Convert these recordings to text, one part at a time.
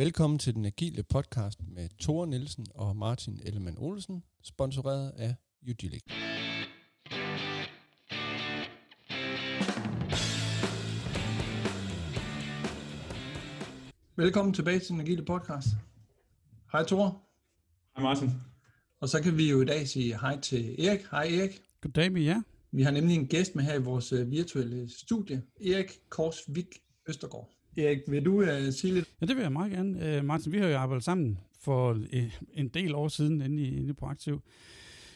Velkommen til den agile podcast med Tore Nielsen og Martin Ellemann Olsen, sponsoreret af Udilic. Velkommen tilbage til den agile podcast. Hej Tore. Hej Martin. Og så kan vi jo i dag sige hej til Erik. Hej Erik. Goddag med jer. Vi har nemlig en gæst med her i vores øh, virtuelle studie. Erik Korsvik Østergaard. Erik, vil du uh, sige lidt? Ja, det vil jeg meget gerne. Uh, Martin, vi har jo arbejdet sammen for uh, en del år siden inde i, inde i Proaktiv.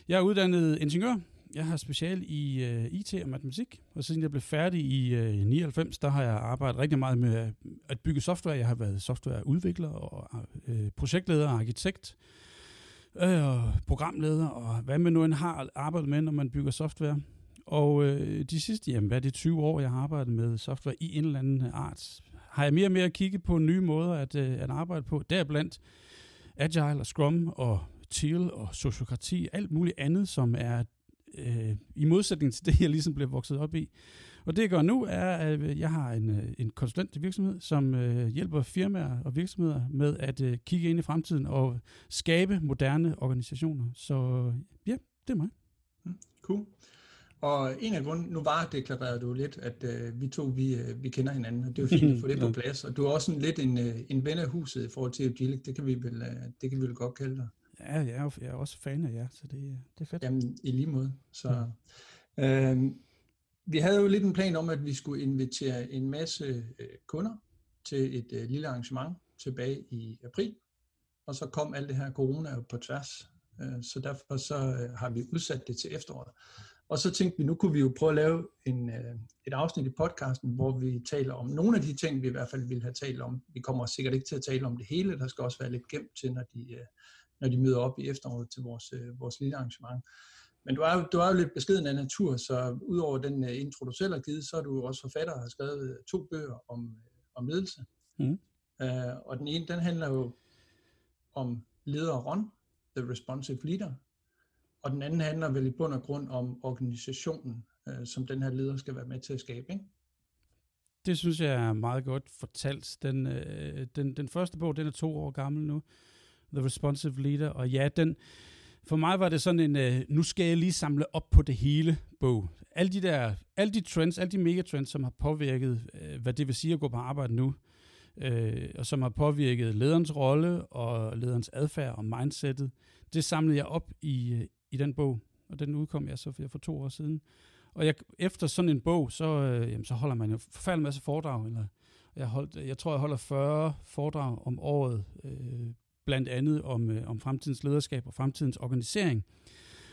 Jeg er uddannet ingeniør. Jeg har special i uh, IT og matematik, og siden jeg blev færdig i uh, 99, der har jeg arbejdet rigtig meget med at bygge software. Jeg har været softwareudvikler og uh, projektleder og arkitekt og programleder, og hvad man nu end har arbejdet med, når man bygger software. Og øh, de sidste, jamen, hvad er det, 20 år, jeg har arbejdet med software i en eller anden art, har jeg mere og mere kigget på nye måder at, øh, at arbejde på. Deriblandt Agile og Scrum og Teal og sociokrati, alt muligt andet, som er øh, i modsætning til det, jeg ligesom blev vokset op i. Og det jeg gør nu, er, at øh, jeg har en, øh, en konsulent virksomhed, som øh, hjælper firmaer og virksomheder med at øh, kigge ind i fremtiden og skabe moderne organisationer. Så ja, det er mig. Mm, cool. Og en af grunden, nu var deklareret du lidt, at øh, vi to, vi, øh, vi kender hinanden, og det er jo fint at få det på plads. Og du er også sådan lidt en, øh, en ven af huset i forhold til Agilic, det kan vi vel, øh, det kan vi vel godt kalde dig. Ja, jeg er, jeg er også fan af jer, så det, det er fedt. Jamen, i lige måde. Så, ja. øh, vi havde jo lidt en plan om, at vi skulle invitere en masse øh, kunder til et øh, lille arrangement tilbage i april, og så kom alt det her corona jo på tværs, øh, så derfor så øh, har vi udsat det til efteråret. Og så tænkte vi, nu kunne vi jo prøve at lave en, øh, et afsnit i podcasten, hvor vi taler om nogle af de ting, vi i hvert fald ville have talt om. Vi kommer sikkert ikke til at tale om det hele, der skal også være lidt gemt til, når de, øh, når de møder op i efteråret til vores, øh, vores lille arrangement. Men du er, jo, du er jo lidt beskeden af natur, så udover den uh, intro, du selv har givet, så er du også forfatter og har skrevet to bøger om, om ledelse. Mm. Uh, og den ene, den handler jo om lederånd, The Responsive Leader, og den anden handler vel i bund og grund om organisationen, øh, som den her leder skal være med til at skabe, ikke? Det synes jeg er meget godt fortalt. Den, øh, den, den første bog, den er to år gammel nu, The Responsive Leader, og ja, den, for mig var det sådan en, øh, nu skal jeg lige samle op på det hele bog. Alle de der, alle de trends, alle de megatrends, som har påvirket, øh, hvad det vil sige at gå på arbejde nu, øh, og som har påvirket lederens rolle og lederens adfærd og mindsetet, det samlede jeg op i, øh, i den bog, og den udkom jeg så for, for to år siden. Og jeg, efter sådan en bog, så, øh, jamen, så holder man jo forfærdelig masse foredrag, eller jeg, holdt, jeg tror, jeg holder 40 foredrag om året øh, blandt andet om, øh, om fremtidens lederskab og fremtidens organisering.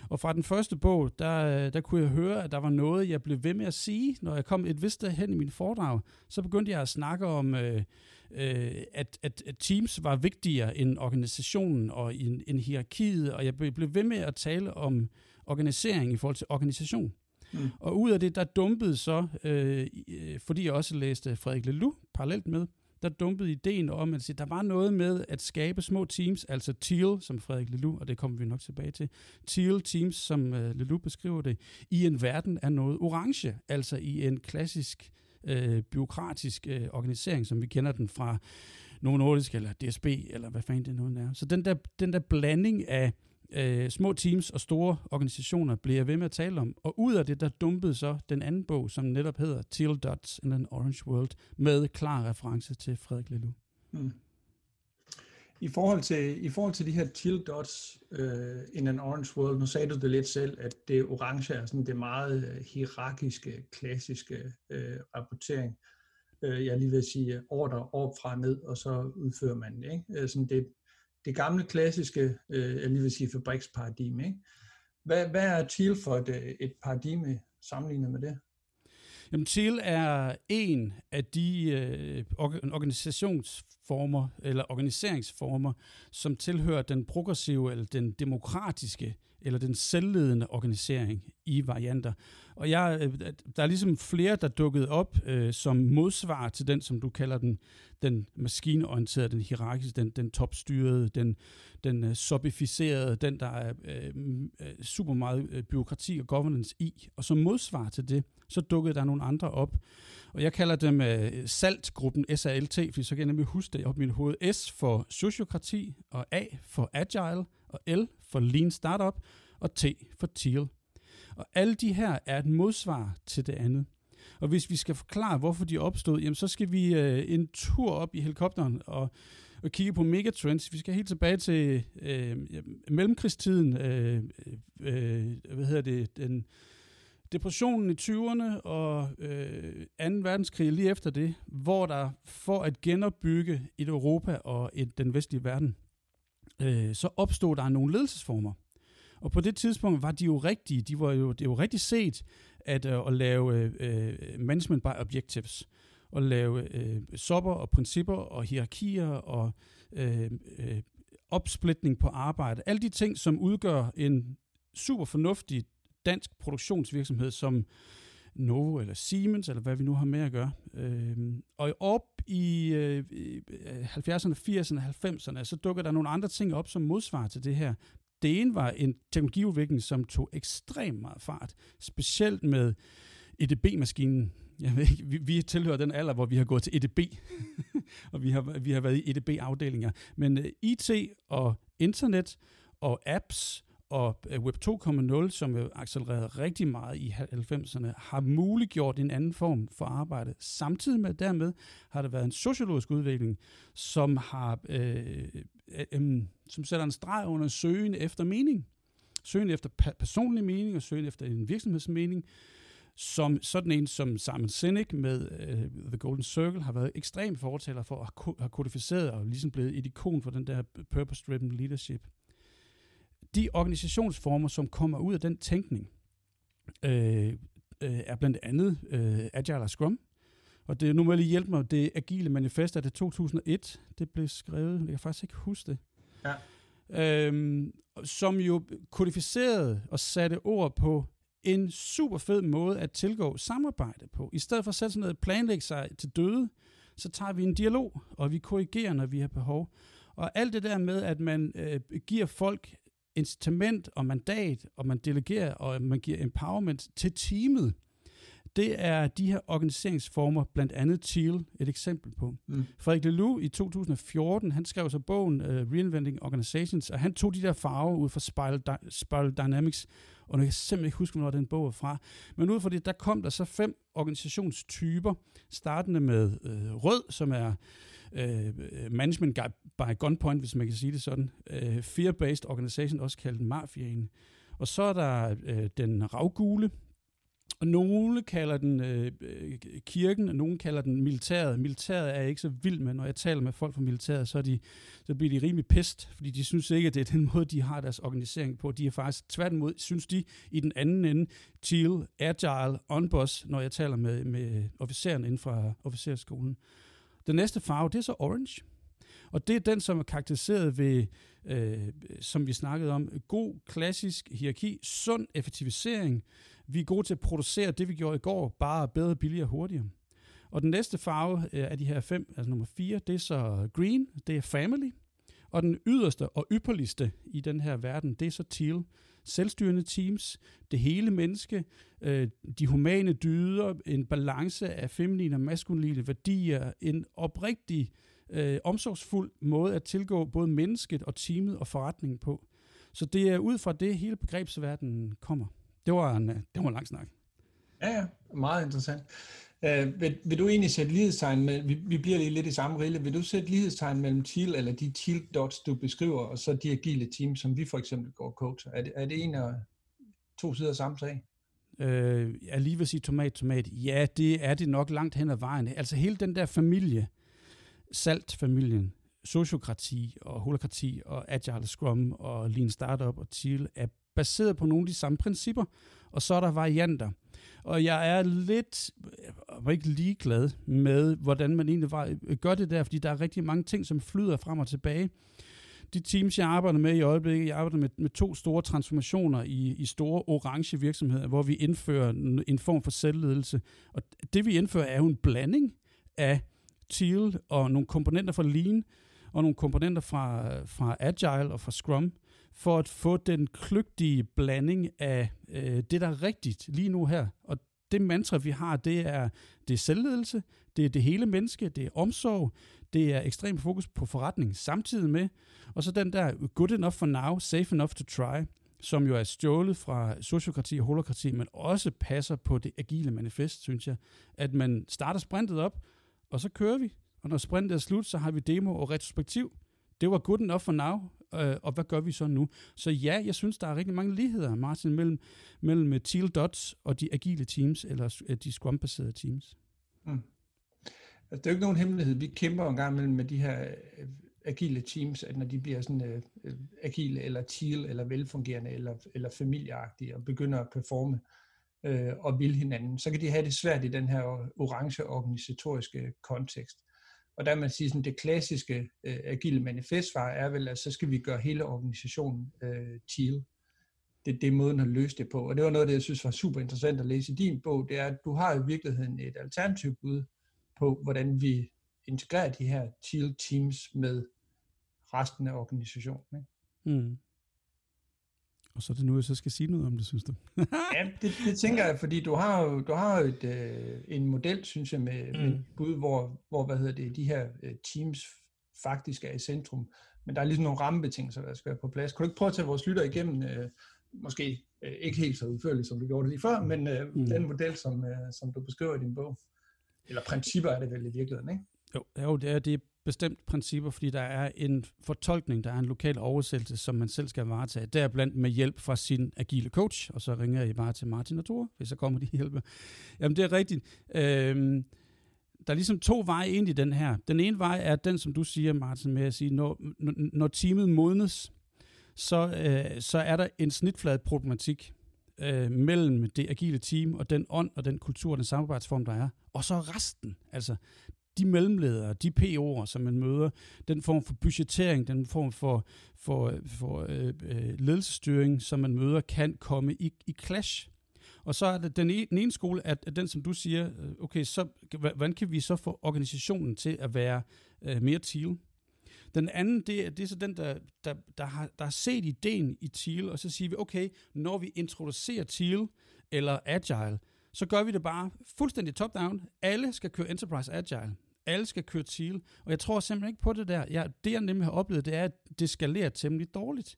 Og fra den første bog, der, der kunne jeg høre, at der var noget, jeg blev ved med at sige, når jeg kom et vist sted hen i min foredrag. Så begyndte jeg at snakke om, øh, øh, at, at, at teams var vigtigere end organisationen og en, en hierarkiet, og jeg blev ved med at tale om organisering i forhold til organisation. Mm. Og ud af det, der dumpede så, øh, fordi jeg også læste Frederik Lelou parallelt med, der dumpede ideen om, at der var noget med at skabe små teams, altså Teal, som Frederik Lelou, og det kommer vi nok tilbage til, Teal teams, som øh, Lelou beskriver det, i en verden af noget orange, altså i en klassisk øh, byråkratisk øh, organisering, som vi kender den fra Novo Nordisk eller DSB, eller hvad fanden det nu er. Så den der, den der blanding af øh, små teams og store organisationer bliver jeg ved med at tale om. Og ud af det, der dumpede så den anden bog, som netop hedder Teal Dots in an Orange World, med klar reference til Frederik Lelou. Mm. I forhold til, i forhold til de her teal dots uh, in an orange world, nu sagde du det lidt selv, at det orange er sådan det meget øh, hierarkiske, klassiske uh, rapportering. Uh, jeg lige vil sige ordre op fra ned, og så udfører man det. Ikke? Uh, sådan det, det gamle klassiske, øh, jeg lige vil sige fabriksparadigme. Ikke? Hvad, hvad er Thiel for et, øh, et paradigme sammenlignet med det? Jamen, Thiel er en af de øh, former eller organiseringsformer, som tilhører den progressive eller den demokratiske eller den selvledende organisering i varianter. Og jeg, øh, der er ligesom flere, der dukkede op øh, som modsvar til den, som du kalder den, den maskineorienterede, den hierarkiske, den, den topstyrede, den, den uh, sobificerede, den, der er øh, øh super meget byråkrati og governance i. Og som modsvar til det, så dukkede der nogle andre op. Og jeg kalder dem uh, SALT-gruppen, S-A-L-T, fordi så kan jeg nemlig huske det op i mit hoved. S for sociokrati, og A for agile, og L for lean startup, og T for teal. Og alle de her er et modsvar til det andet. Og hvis vi skal forklare, hvorfor de opstod, jamen så skal vi øh, en tur op i helikopteren og, og kigge på megatrends. Vi skal helt tilbage til øh, mellemkrigstiden, øh, øh, øh, hvad hedder det, den depressionen i 20'erne og øh, 2. verdenskrig lige efter det, hvor der for at genopbygge et Europa og et, den vestlige verden, øh, så opstod der nogle ledelsesformer. Og på det tidspunkt var de jo rigtige, de var jo, det var jo rigtig set at, øh, at lave øh, management by objectives, og lave øh, sopper og principper og hierarkier og øh, øh, opsplitning på arbejde. Alle de ting, som udgør en super fornuftig dansk produktionsvirksomhed som Novo eller Siemens, eller hvad vi nu har med at gøre. Øh, og op i øh, 70'erne, 80'erne, 90'erne, så dukker der nogle andre ting op som modsvar til det her. Det ene var en teknologiudvikling, som tog ekstremt meget fart, specielt med EDB-maskinen. Jeg ved ikke, vi, vi tilhører den alder, hvor vi har gået til EDB, og vi har, vi har været i EDB-afdelinger. Men øh, uh, IT og internet og apps og øh, Web 2.0, som jo accelererede rigtig meget i 90'erne, har muliggjort en anden form for arbejde. Samtidig med dermed har der været en sociologisk udvikling, som har øh, øh, øh som sætter en streg under søgen efter mening. Søgen efter personlig mening og søgen efter en virksomhedsmening, som sådan en som Simon Sinek med øh, The Golden Circle har været ekstremt fortaler for at have kodificeret og ligesom blevet et ikon for den der purpose-driven leadership de organisationsformer, som kommer ud af den tænkning, øh, øh, er blandt andet øh, Agile og Scrum. Og det, nu må jeg lige hjælpe mig, det agile manifest er det 2001, det blev skrevet, jeg kan faktisk ikke huske det. Ja. Øhm, som jo kodificerede og satte ord på en super fed måde at tilgå samarbejde på. I stedet for at sætte sig ned og planlægge sig til døde, så tager vi en dialog, og vi korrigerer, når vi har behov. Og alt det der med, at man øh, giver folk incitament og mandat, og man delegerer, og man giver empowerment til teamet, det er de her organiseringsformer, blandt andet TEAL, et eksempel på. Mm. Frederik Lelou i 2014, han skrev så bogen uh, Reinventing Organizations, og han tog de der farver ud fra Spiral, Di- Spiral Dynamics, og nu kan jeg simpelthen ikke huske, hvornår den bog er fra. Men ud fra det, der kom der så fem organisationstyper, startende med uh, rød, som er øh, øh, management by gunpoint, hvis man kan sige det sådan. Øh, Fear-based organization, også kaldt mafiaen. Og så er der øh, den ravgule, og nogle kalder den øh, kirken, og nogle kalder den militæret. Militæret er jeg ikke så vild med. Når jeg taler med folk fra militæret, så, er de, så bliver de rimelig pest, fordi de synes ikke, at det er den måde, de har deres organisering på. De er faktisk tværtimod, synes de, i den anden ende, chill, agile, on boss, når jeg taler med, med officeren inden fra officerskolen. Den næste farve, det er så orange. Og det er den, som er karakteriseret ved, øh, som vi snakkede om, god klassisk hierarki, sund effektivisering. Vi er gode til at producere det, vi gjorde i går, bare bedre, billigere og hurtigere. Og den næste farve øh, af de her fem, altså nummer fire, det er så green, det er family. Og den yderste og ypperligste i den her verden, det er så teal selvstyrende teams, det hele menneske, øh, de humane dyder, en balance af feminine og maskuline værdier, en oprigtig, øh, omsorgsfuld måde at tilgå både mennesket og teamet og forretningen på. Så det er ud fra det, hele begrebsverdenen kommer. Det var en, øh, det var en lang snak. Ja, ja, meget interessant. Øh, vil, vil du egentlig sætte lighedstegn med, vi, vi bliver lige lidt i samme rille, vil du sætte lighedstegn mellem TEAL, eller de TEAL dots, du beskriver, og så de agile teams, som vi for eksempel går coach? Er det, er det en af to sider af samme sag? Øh, jeg lige vil sige tomat, tomat. Ja, det er det nok langt hen ad vejen. Altså hele den der familie, SALT-familien, sociokrati og holokrati og agile scrum og lean startup og TEAL er baseret på nogle af de samme principper, og så er der varianter. Og jeg er lidt, jeg var ikke ligeglad med, hvordan man egentlig var, gør det der, fordi der er rigtig mange ting, som flyder frem og tilbage. De teams, jeg arbejder med i øjeblikket, jeg arbejder med, med to store transformationer i, i store orange virksomheder, hvor vi indfører en, en form for selvledelse. Og det vi indfører er jo en blanding af Teal og nogle komponenter fra Lean, og nogle komponenter fra, fra Agile og fra Scrum, for at få den kløgtige blanding af øh, det, der er rigtigt lige nu her. Og det mantra, vi har, det er, det er selvledelse, det er det hele menneske, det er omsorg, det er ekstrem fokus på forretning samtidig med, og så den der good enough for now, safe enough to try, som jo er stjålet fra sociokrati og holokrati, men også passer på det agile manifest, synes jeg, at man starter sprintet op, og så kører vi, og når sprintet er slut, så har vi demo og retrospektiv. Det var good enough for now, øh, og hvad gør vi så nu? Så ja, jeg synes, der er rigtig mange ligheder, Martin, mellem, mellem øh, Teal Dots og de agile teams, eller øh, de Scrum-baserede teams. Mm. Altså, det er jo ikke nogen hemmelighed. Vi kæmper en gang mellem med de her øh, agile teams, at når de bliver sådan øh, øh, agile, eller teal, eller velfungerende, eller, eller familieagtige, og begynder at performe øh, og vil hinanden, så kan de have det svært i den her orange organisatoriske kontekst. Og der man siger, sådan, det klassiske øh, agile manifestsvar er vel, at så skal vi gøre hele organisationen øh, teal. Det, det er måden at løse det på. Og det var noget, det jeg synes var super interessant at læse i din bog, det er, at du har i virkeligheden et alternativ bud på, hvordan vi integrerer de her teal teams med resten af organisationen. Ikke? Mm. Og så er det nu, jeg så skal sige noget om det, synes du? ja, det, det tænker jeg, fordi du har jo, du har jo et, øh, en model, synes jeg, med, mm. med bud, hvor, hvor hvad hedder det, de her øh, teams faktisk er i centrum. Men der er ligesom nogle rammebetingelser, der skal være på plads. Kan du ikke prøve at tage vores lytter igennem, øh, måske øh, ikke helt så udførligt, som du gjorde det lige før, men øh, mm. den model, som, øh, som du beskriver i din bog? Eller principper er det vel i virkeligheden, ikke? Jo, jo det, er, det er bestemt principper, fordi der er en fortolkning, der er en lokal oversættelse, som man selv skal varetage. Deriblandt med hjælp fra sin agile coach, og så ringer I bare til Martin og Thor, hvis så kommer de hjælpe. Jamen det er rigtigt. Øhm, der er ligesom to veje ind i den her. Den ene vej er den, som du siger, Martin, med at sige, når, når teamet modnes, så, øh, så er der en snitflad problematik øh, mellem det agile team og den ånd og den kultur og den samarbejdsform, der er. Og så resten. Altså, de mellemledere, de PO'er, som man møder, den form for budgettering, den form for, for, for øh, øh, ledelsesstyring, som man møder, kan komme i, i clash. Og så er det den, ene, den ene skole, at, at den, som du siger, øh, okay, så hvordan kan vi så få organisationen til at være øh, mere til? Den anden, det, er, det er så den, der, der, der, har, der har set ideen i teal, og så siger vi, okay, når vi introducerer teal eller agile, så gør vi det bare fuldstændig top-down. Alle skal køre Enterprise Agile. Alle skal køre Teal. Og jeg tror simpelthen ikke på det der. Jeg, det jeg nemlig har oplevet, det er, at det skalerer temmelig dårligt.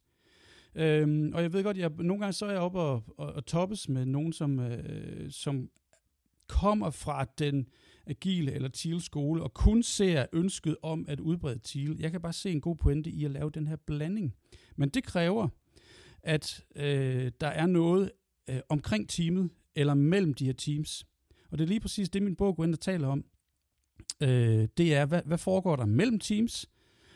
Øhm, og jeg ved godt, jeg, nogle gange så er jeg oppe og, og, og toppes med nogen, som, øh, som kommer fra den agile eller teal skole og kun ser ønsket om at udbrede teal. Jeg kan bare se en god pointe i at lave den her blanding. Men det kræver, at øh, der er noget øh, omkring teamet, eller mellem de her teams. Og det er lige præcis det, min bog går ind og taler om. Øh, det er, hvad, hvad foregår der mellem teams,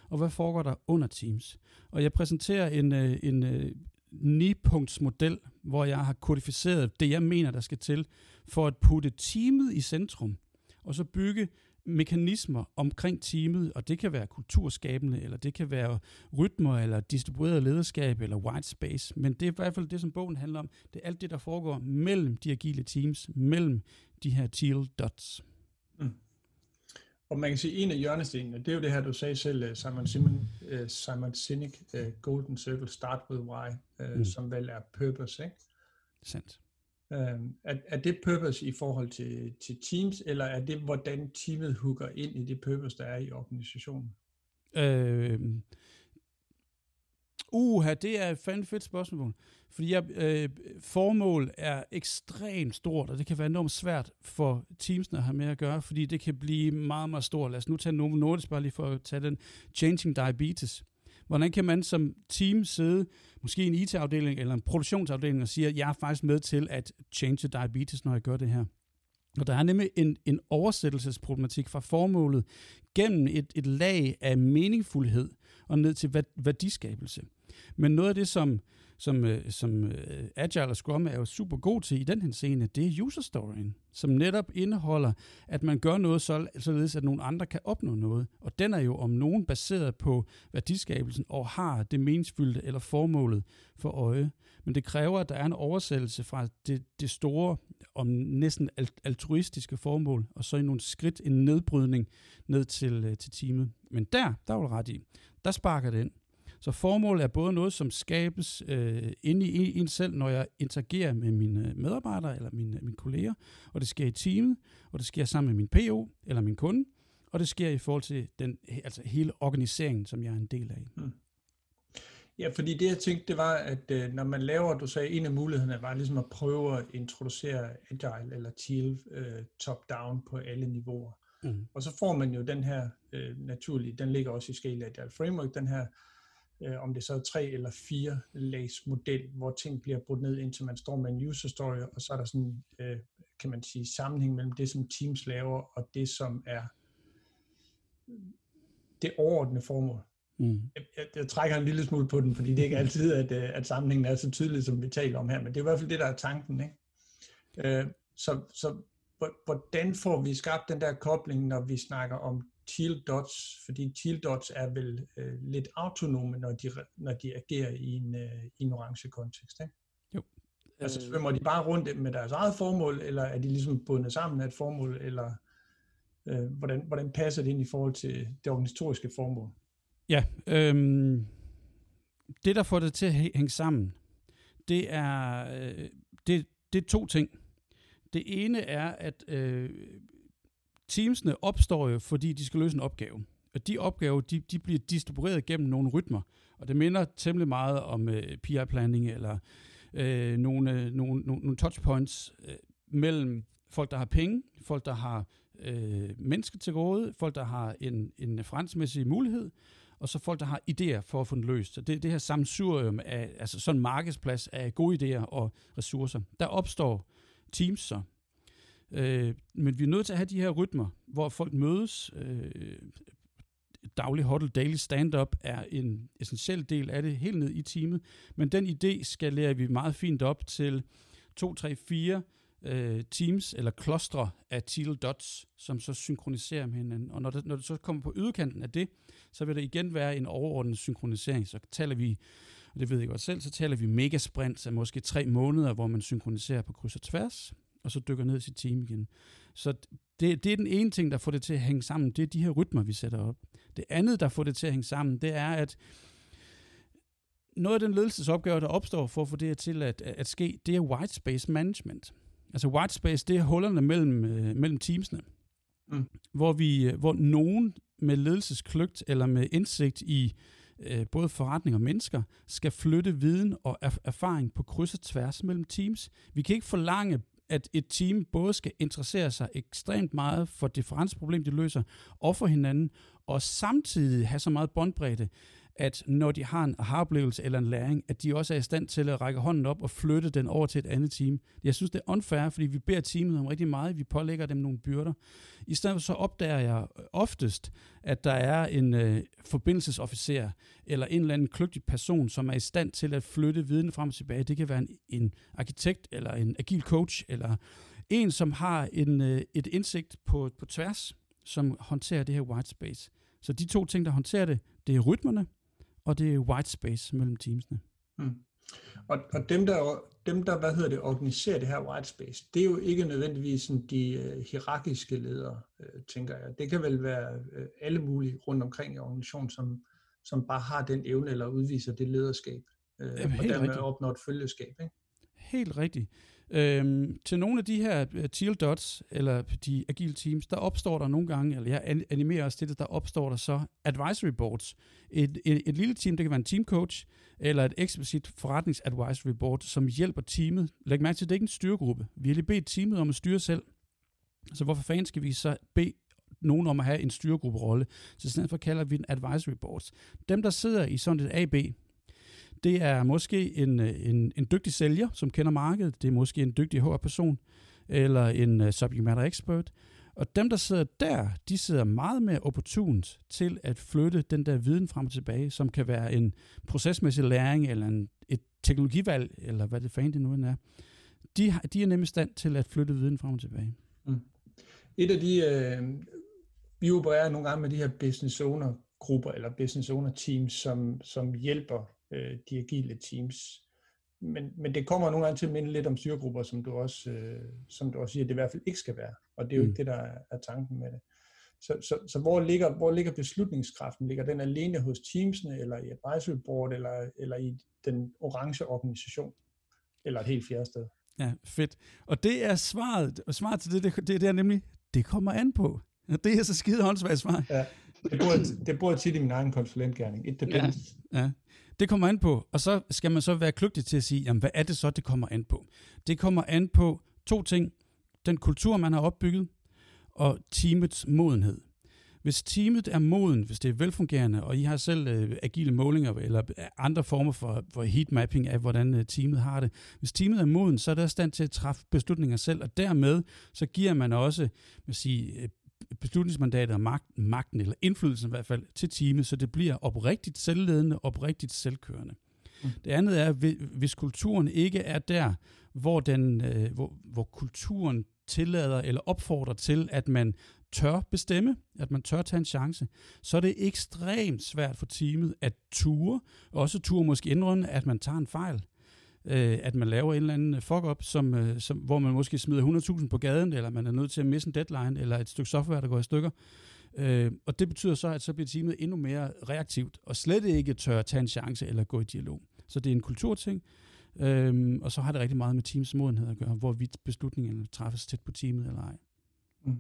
og hvad foregår der under teams. Og jeg præsenterer en, øh, en øh, ni-punktsmodel, hvor jeg har kodificeret det, jeg mener, der skal til, for at putte teamet i centrum, og så bygge mekanismer omkring teamet, og det kan være kulturskabende, eller det kan være rytmer, eller distribueret lederskab, eller white space, men det er i hvert fald det, som bogen handler om. Det er alt det, der foregår mellem de agile teams, mellem de her teal dots. Mm. Og man kan sige, at en af hjørnestenene, det er jo det her, du sagde selv, øh, Simon, Simon, uh, Simon Sinek, uh, Golden Circle, Start with Why, uh, mm. som vel er purpose, ikke? Sandt. Øh, er, er det purpose i forhold til, til teams, eller er det, hvordan teamet hooker ind i det purpose, der er i organisationen? Øh, uha, det er et fandme fedt spørgsmål. Fordi jeg, øh, formål er ekstremt stort, og det kan være enormt svært for teamsene at have med at gøre, fordi det kan blive meget, meget stort. Lad os nu tage Novo Nordisk bare lige for at tage den. Changing Diabetes. Hvordan kan man som team sidde, måske en IT-afdeling eller en produktionsafdeling, og siger, at jeg er faktisk med til at change diabetes, når jeg gør det her? Og der er nemlig en, en oversættelsesproblematik fra formålet gennem et, et lag af meningsfuldhed og ned til værdiskabelse. Men noget af det, som, som, øh, som øh, Agile og Scrum er jo super god til i den her scene, det er user storyen, som netop indeholder, at man gør noget så, således, at nogle andre kan opnå noget. Og den er jo om nogen baseret på værdiskabelsen og har det meningsfyldte eller formålet for øje. Men det kræver, at der er en oversættelse fra det, det store om næsten altruistiske formål, og så i nogle skridt en nedbrydning ned til, øh, til teamet. Men der, der var ret i, der sparker det ind. Så formålet er både noget, som skabes øh, inde i en selv, når jeg interagerer med mine medarbejdere eller mine, mine kolleger, og det sker i teamet, og det sker sammen med min PO eller min kunde, og det sker i forhold til den, altså hele organiseringen, som jeg er en del af. Mm. Ja, fordi det jeg tænkte, det var, at øh, når man laver, du sagde, en af mulighederne var ligesom at prøve at introducere agile eller teal øh, top-down på alle niveauer. Mm. Og så får man jo den her øh, naturlige, den ligger også i Scale Agile Framework, den her, øh, om det så er tre eller fire lags model, hvor ting bliver brudt ned, indtil man står med en user story, og så er der sådan, øh, kan man sige, sammenhæng mellem det, som Teams laver, og det, som er det overordnede formål. Mm. Jeg, jeg, jeg trækker en lille smule på den, fordi det er ikke altid, at, øh, at sammenhængen er så tydelig, som vi taler om her, men det er i hvert fald det, der er tanken. Ikke? Øh, så, så hvordan får vi skabt den der kobling, når vi snakker om teal dots, fordi teal dots er vel øh, lidt autonome, når de, når de agerer i en, øh, i en orange kontekst, ikke? Jo. Altså svømmer de bare rundt med deres eget formål, eller er de ligesom bundet sammen af et formål, eller øh, hvordan, hvordan passer det ind i forhold til det organisatoriske formål? Ja, øhm, det der får det til at hænge sammen, det er, øh, det, det er to ting. Det ene er, at øh, teamsene opstår jo, fordi de skal løse en opgave. Og de opgaver, de, de bliver distribueret gennem nogle rytmer. Og det minder temmelig meget om øh, PI-planning eller øh, nogle, øh, nogle, nogle, nogle touchpoints øh, mellem folk, der har penge, folk, der har øh, mennesker til gode, folk, der har en, en forretningsmæssig mulighed, og så folk, der har idéer for at få den løst. Så det, det her samsurium af, altså sådan en markedsplads af gode idéer og ressourcer, der opstår teams så. Øh, men vi er nødt til at have de her rytmer, hvor folk mødes. Øh, daglig huddle, daily stand-up er en essentiel del af det, helt ned i teamet. Men den idé skal lære vi meget fint op til 2, 3, 4 øh, teams eller klostre af teal dots, som så synkroniserer med hinanden. Og når det, når det så kommer på yderkanten af det, så vil der igen være en overordnet synkronisering. Så taler vi, og det ved jeg godt selv, så taler vi megasprints af måske tre måneder, hvor man synkroniserer på kryds og tværs, og så dykker ned i sit team igen. Så det, det er den ene ting, der får det til at hænge sammen. Det er de her rytmer, vi sætter op. Det andet, der får det til at hænge sammen, det er, at noget af den ledelsesopgave, der opstår for at få det til at, at ske, det er white space management. Altså white space, det er hullerne mellem, øh, mellem teamsene. Mm. Hvor, vi, øh, hvor nogen med ledelseskløgt eller med indsigt i øh, både forretning og mennesker, skal flytte viden og erf- erfaring på kryds og tværs mellem teams. Vi kan ikke forlange, at et team både skal interessere sig ekstremt meget for det de løser, og for hinanden, og samtidig have så meget båndbredde, at når de har en aha-oplevelse eller en læring, at de også er i stand til at række hånden op og flytte den over til et andet team. Jeg synes, det er unfair, fordi vi beder teamet om rigtig meget, vi pålægger dem nogle byrder. I stedet så opdager jeg oftest, at der er en øh, forbindelsesofficer eller en eller anden kløgtig person, som er i stand til at flytte viden frem og tilbage. Det kan være en, en arkitekt eller en agil coach eller en, som har en, øh, et indsigt på, på tværs, som håndterer det her white space. Så de to ting, der håndterer det, det er rytmerne, og det er white space mellem teamsene. Mm. Og, og dem, der, dem, der hvad hedder det, organiserer det her white space, det er jo ikke nødvendigvis sådan de uh, hierarkiske ledere, uh, tænker jeg. Det kan vel være uh, alle mulige rundt omkring i organisationen, som, som bare har den evne eller udviser det lederskab, uh, Jamen, og dermed rigtigt. opnår et følgeskab. Ikke? Helt rigtigt. Øhm, til nogle af de her øh, teal dots, eller de agile teams, der opstår der nogle gange, eller jeg animerer også til det, der opstår der så advisory boards. Et, et, et lille team, det kan være en team coach, eller et eksplicit forretnings advisory board, som hjælper teamet. Læg mærke til, at det er ikke en styregruppe. Vi har lige bedt teamet om at styre selv. Så hvorfor fanden skal vi så bede nogen om at have en styregrupperolle? Så i stedet for kalder vi den advisory boards. Dem, der sidder i sådan et AB, det er måske en, øh, en, en dygtig sælger, som kender markedet. Det er måske en dygtig HR-person, eller en uh, subject matter expert. Og dem, der sidder der, de sidder meget mere opportunt til at flytte den der viden frem og tilbage, som kan være en procesmæssig læring, eller en, et teknologivalg, eller hvad det for en det nu er. De, de er nemlig stand til at flytte viden frem og tilbage. Mm. Et af de, øh, vi opererer nogle gange med de her business owner grupper, eller business owner teams, som, som hjælper øh, de agile teams. Men, men det kommer nogle gange til at minde lidt om styregrupper, som du også, øh, som du også siger, det i hvert fald ikke skal være. Og det er jo mm. ikke det, der er, er tanken med det. Så, så, så hvor, ligger, hvor ligger beslutningskraften? Ligger den alene hos teamsene, eller i advisory board, eller, eller i den orange organisation? Eller et helt fjerde sted? Ja, fedt. Og det er svaret, og svaret til det, det, det er nemlig, det kommer an på. Det er så skide håndsvagt svar. Ja, det bruger, det bruger jeg tit i min egen konsulentgærning. It depends. Ja, ja. Det kommer an på, og så skal man så være kløgtig til at sige, jamen hvad er det så, det kommer an på? Det kommer an på to ting. Den kultur, man har opbygget, og teamets modenhed. Hvis teamet er moden, hvis det er velfungerende, og I har selv øh, agile målinger eller øh, andre former for, for heatmapping af, hvordan øh, teamet har det. Hvis teamet er moden, så er der stand til at træffe beslutninger selv, og dermed så giver man også vil sige, øh, beslutningsmandatet og magt, magten, eller indflydelsen i hvert fald, til teamet, så det bliver oprigtigt selvledende, oprigtigt selvkørende. Mm. Det andet er, hvis kulturen ikke er der, hvor, den, øh, hvor, hvor kulturen tillader eller opfordrer til, at man tør bestemme, at man tør tage en chance, så er det ekstremt svært for teamet at ture, også ture måske indrømme, at man tager en fejl øh, at man laver en eller anden øh, fuck-up, som, øh, som, hvor man måske smider 100.000 på gaden, eller man er nødt til at misse en deadline, eller et stykke software, der går i stykker. Øh, og det betyder så, at så bliver teamet endnu mere reaktivt, og slet ikke tør at tage en chance eller gå i dialog. Så det er en kulturting, øh, og så har det rigtig meget med teams modenhed at gøre, hvorvidt beslutningen træffes tæt på teamet eller ej. Mm.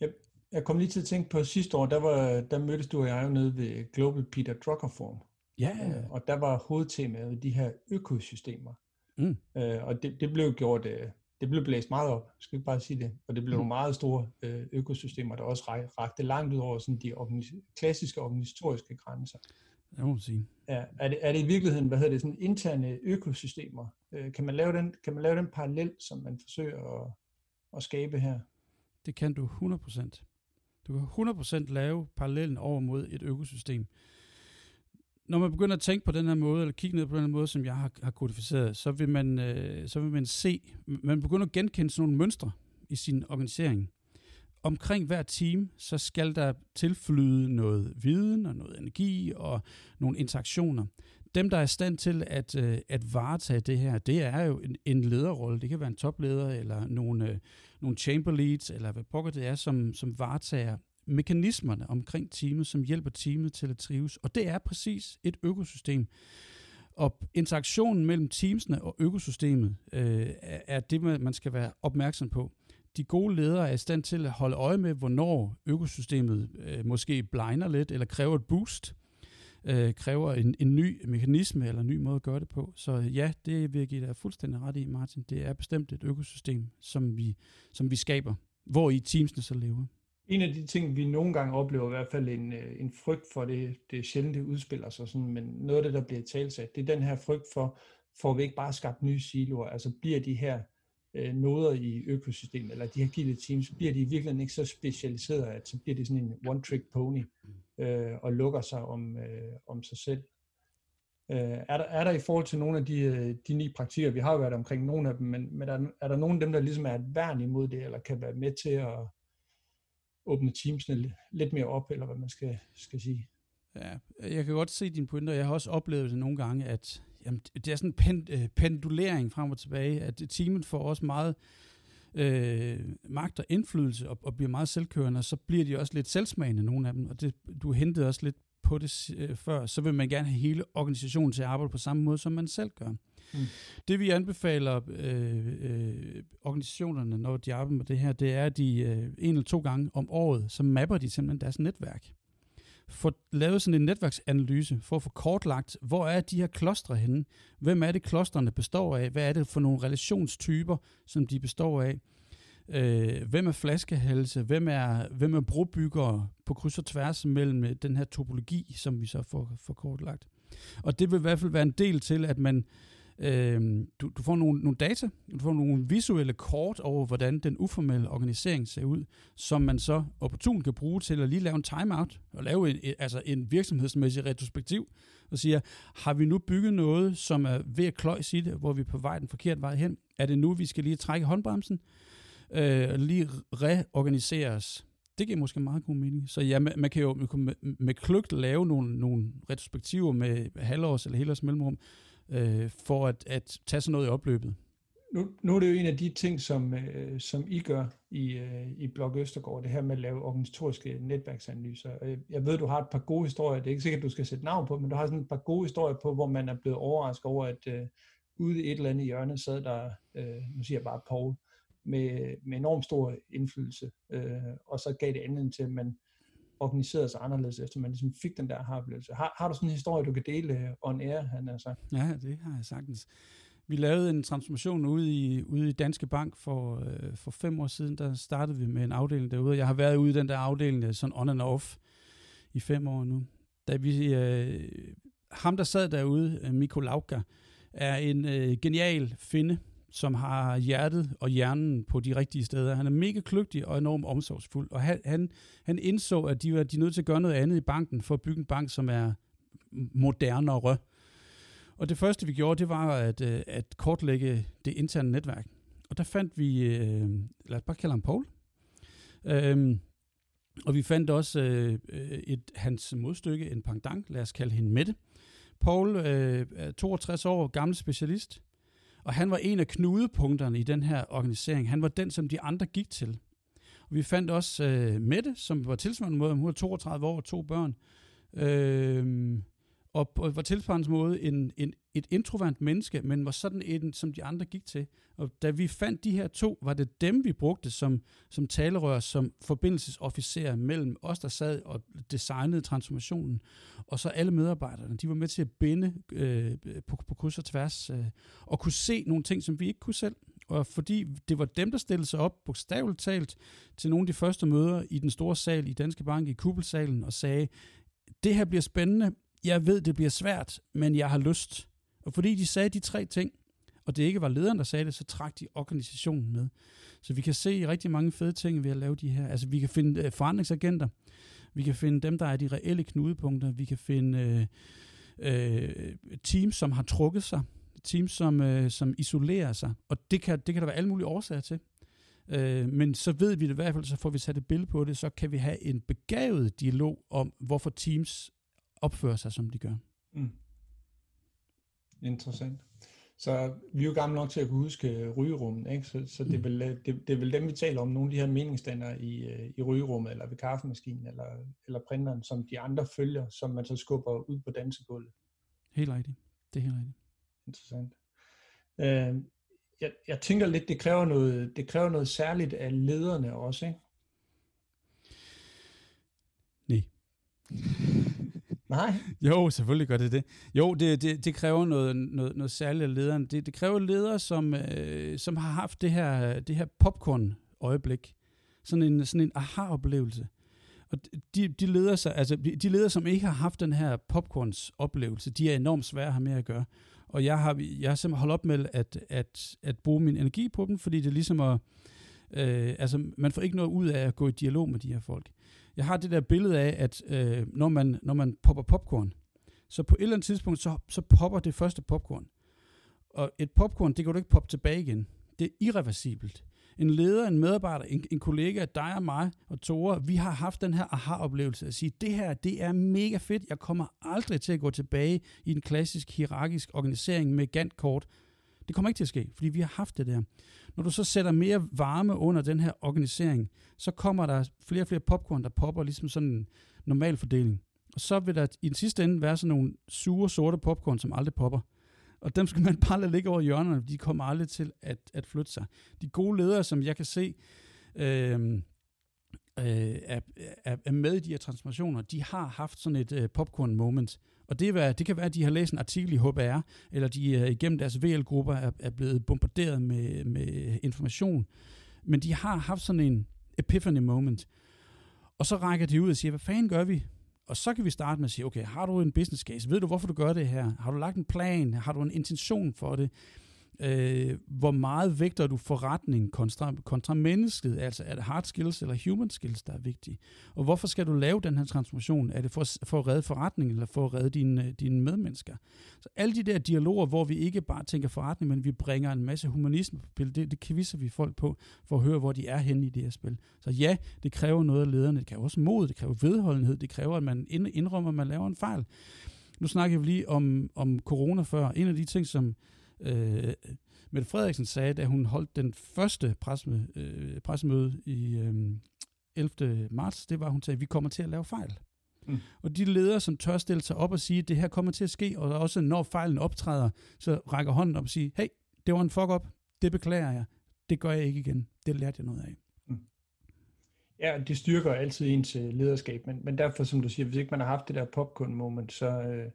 Jeg, jeg kom lige til at tænke på sidste år, der, var, der mødtes du og jeg jo nede ved Global Peter Drucker Forum. Ja. Øh, og der var hovedtemaet de her økosystemer. Mm. Øh, og det, det blev gjort, øh, det blev blæst meget op, skal vi bare sige det. Og det blev mm. nogle meget store øh, økosystemer, der også rakte langt ud over sådan de organis- klassiske organisatoriske grænser. Det må sige. Ja, er, det, er det i virkeligheden, hvad hedder det, sådan interne økosystemer? Øh, kan, man lave den, kan man lave den parallel, som man forsøger at, at skabe her? Det kan du 100%. Du kan 100% lave parallellen over mod et økosystem når man begynder at tænke på den her måde, eller kigge ned på den her måde, som jeg har, har kodificeret, så vil, man, øh, så vil man se, man begynder at genkende sådan nogle mønstre i sin organisering. Omkring hver team, så skal der tilflyde noget viden og noget energi og nogle interaktioner. Dem, der er i stand til at, øh, at varetage det her, det er jo en, en lederrolle. Det kan være en topleder eller nogle, øh, nogle chamber leads, eller hvad pokker det er, som, som varetager mekanismerne omkring teamet, som hjælper teamet til at trives. Og det er præcis et økosystem. Og interaktionen mellem teamsene og økosystemet øh, er det, man skal være opmærksom på. De gode ledere er i stand til at holde øje med, hvornår økosystemet øh, måske blinder lidt, eller kræver et boost, øh, kræver en, en ny mekanisme eller en ny måde at gøre det på. Så ja, det vil jeg give dig fuldstændig ret i, Martin. Det er bestemt et økosystem, som vi, som vi skaber, hvor i teamsene så lever en af de ting, vi nogle gange oplever, i hvert fald en, øh, en frygt for, det, det er sjældent, det udspiller sig sådan, men noget af det, der bliver talsat, det er den her frygt for, får vi ikke bare skabt nye siloer, altså bliver de her øh, noder i økosystemet, eller de her agile teams, bliver de i virkeligheden ikke så specialiseret, at så bliver det sådan en one-trick pony, øh, og lukker sig om, øh, om sig selv. Øh, er, der, er der i forhold til nogle af de, øh, de ni praktikker, vi har været omkring nogle af dem, men, men er, der, er der nogle af dem, der ligesom er et værn imod det, eller kan være med til at åbne teamsene lidt mere op, eller hvad man skal, skal sige. Ja, jeg kan godt se dine pointer. Jeg har også oplevet det nogle gange, at jamen, det er sådan en pen, øh, pendulering frem og tilbage, at teamet får også meget øh, magt og indflydelse og, og bliver meget selvkørende, og så bliver de også lidt selvsmagende, nogle af dem, og det, du hentede også lidt på det øh, før, så vil man gerne have hele organisationen til at arbejde på samme måde, som man selv gør. Mm. Det vi anbefaler øh, øh, organisationerne, når de arbejder med det her, det er, at de øh, en eller to gange om året, så mapper de simpelthen deres netværk. Få lavet sådan en netværksanalyse for at få kortlagt, hvor er de her klostre henne? Hvem er det, klostrene består af? Hvad er det for nogle relationstyper, som de består af? Øh, hvem er flaskehalse? Hvem er, hvem er brobyggere på kryds og tværs mellem øh, den her topologi, som vi så får, får kortlagt? Og det vil i hvert fald være en del til, at man Øh, du, du får nogle, nogle data, du får nogle visuelle kort over, hvordan den uformelle organisering ser ud, som man så opportun kan bruge til at lige lave en timeout, og lave en, altså en virksomhedsmæssig retrospektiv, og siger, har vi nu bygget noget, som er ved at kløjs i det, hvor vi er på vej den forkerte vej hen? Er det nu, vi skal lige trække håndbremsen? Øh, lige reorganisere os? Det giver måske meget god mening. Så ja, man, man kan jo med, med kløgt lave nogle, nogle retrospektiver med halvårs eller helårs mellemrum, øh, for at, at tage sådan noget i opløbet. nu, nu er det jo en af de ting, som, øh, som I gør i, øh, i Blok Østergaard, det her med at lave organisatoriske netværksanalyser. Jeg ved, du har et par gode historier, det er ikke sikkert, du skal sætte navn på, men du har sådan et par gode historier på, hvor man er blevet overrasket over, at øh, ude i et eller andet hjørne sad der, øh, nu siger jeg bare Paul, med, med enorm stor indflydelse, øh, og så gav det anledning til, at man organiserede sig anderledes, efter man ligesom fik den der har Har, har du sådan en historie, du kan dele øh, on air, han har sagt? Ja, det har jeg sagtens. Vi lavede en transformation ude i, ude i Danske Bank for, øh, for fem år siden. Der startede vi med en afdeling derude. Jeg har været ude i den der afdeling øh, sådan on and off i fem år nu. Da vi, øh, ham, der sad derude, øh, Mikko Lauka, er en øh, genial finde, som har hjertet og hjernen på de rigtige steder. Han er mega kløgtig og enormt omsorgsfuld, og han, han, han indså, at de var de er nødt til at gøre noget andet i banken for at bygge en bank, som er modernere. Og det første, vi gjorde, det var at, øh, at kortlægge det interne netværk. Og der fandt vi, øh, lad os bare kalde ham Paul, øhm, og vi fandt også øh, øh et, hans modstykke, en pangdang, lad os kalde hende Mette. Paul øh, er 62 år, gammel specialist, og han var en af knudepunkterne i den her organisering. Han var den, som de andre gik til. Og vi fandt også øh, Mette, som var tilsvarende måde, hun var 32 år og to børn. Øh, og på, var tilsvarende måde en, en, et introvert menneske, men var sådan en, som de andre gik til. Og da vi fandt de her to, var det dem, vi brugte som, som talerør, som forbindelsesofficer mellem os, der sad og designede transformationen, og så alle medarbejderne. De var med til at binde øh, på, på kryds og tværs, øh, og kunne se nogle ting, som vi ikke kunne selv. Og fordi det var dem, der stillede sig op, bogstaveligt talt, til nogle af de første møder i den store sal i Danske Bank, i Kubelsalen, og sagde, det her bliver spændende, jeg ved, det bliver svært, men jeg har lyst. Og fordi de sagde de tre ting, og det ikke var lederen, der sagde det, så trak de organisationen med. Så vi kan se rigtig mange fede ting ved at lave de her. Altså vi kan finde øh, forandringsagenter, vi kan finde dem, der er de reelle knudepunkter, vi kan finde øh, øh, teams, som har trukket sig, teams, som, øh, som isolerer sig, og det kan, det kan der være alle mulige årsager til. Øh, men så ved vi det i hvert fald, så får vi sat et billede på det, så kan vi have en begavet dialog om, hvorfor teams opfører sig, som de gør. Mm. Interessant. Så vi er jo gamle nok til at kunne huske rygerummet, ikke? så, så det, er mm. vel, det, det er vel dem, vi taler om, nogle af de her meningsstander i, øh, i rygerummet, eller ved kaffemaskinen, eller, eller printeren, som de andre følger, som man så skubber ud på dansegulvet. Helt rigtigt. Det er helt rigtigt. Interessant. Øh, jeg, jeg tænker lidt, det kræver noget, det kræver noget særligt af lederne også, ikke? Nej. Nej. Jo, selvfølgelig gør det det. Jo, det, det, det kræver noget, noget, noget særligt af lederen. Det, det kræver ledere, som, øh, som har haft det her, det her popcorn-øjeblik. Sådan en, sådan en aha-oplevelse. Og de, de, ledere, så, altså, de ledere, som ikke har haft den her popcorns-oplevelse, de er enormt svære at have med at gøre. Og jeg har, jeg har simpelthen holdt op med at, at, at bruge min energi på dem, fordi det er ligesom at... Øh, altså, man får ikke noget ud af at gå i dialog med de her folk. Jeg har det der billede af, at øh, når, man, når man popper popcorn, så på et eller andet tidspunkt, så, så popper det første popcorn. Og et popcorn, det kan du ikke poppe tilbage igen. Det er irreversibelt. En leder, en medarbejder, en, en kollega, dig og mig og Tore, vi har haft den her aha-oplevelse at sige, det her, det er mega fedt. Jeg kommer aldrig til at gå tilbage i en klassisk hierarkisk organisering med Gantt-kort. Det kommer ikke til at ske, fordi vi har haft det der. Når du så sætter mere varme under den her organisering, så kommer der flere og flere popcorn, der popper ligesom sådan en normal fordeling. Og så vil der i den sidste ende være sådan nogle sure, sorte popcorn, som aldrig popper. Og dem skal man bare lade ligge over hjørnerne, de kommer aldrig til at, at flytte sig. De gode ledere, som jeg kan se, øh, øh, er, er, er med i de her transformationer, de har haft sådan et øh, popcorn moment. Og det, er, det kan være, at de har læst en artikel i HBR, eller de er igennem deres VL-grupper er, er blevet bombarderet med, med information. Men de har haft sådan en epiphany moment. Og så rækker de ud og siger, hvad fanden gør vi? Og så kan vi starte med at sige, okay, har du en business case? Ved du, hvorfor du gør det her? Har du lagt en plan? Har du en intention for det? Øh, hvor meget vægter du forretning kontra, kontra mennesket? Altså er det hard skills eller human skills, der er vigtige? Og hvorfor skal du lave den her transformation? Er det for, for at redde forretningen, eller for at redde dine, dine medmennesker? Så alle de der dialoger, hvor vi ikke bare tænker forretning, men vi bringer en masse humanisme på spil, det, det kvisser vi folk på, for at høre, hvor de er henne i det her spil. Så ja, det kræver noget af lederne. Det kræver også mod, det kræver vedholdenhed, det kræver, at man indrømmer, at man laver en fejl. Nu snakker vi lige om, om corona før. En af de ting, som Øh, Mette Frederiksen sagde, da hun holdt den første pressemøde, øh, pressemøde i øh, 11. marts, det var, at hun sagde, at vi kommer til at lave fejl. Mm. Og de ledere, som tør stille sig op og sige, at det her kommer til at ske, og også når fejlen optræder, så rækker hånden op og siger, hey, det var en fuck-up, det beklager jeg, det gør jeg ikke igen, det lærte jeg noget af. Mm. Ja, det styrker altid ens lederskab, men, men derfor, som du siger, hvis ikke man har haft det der popcorn-moment, så, øh, øh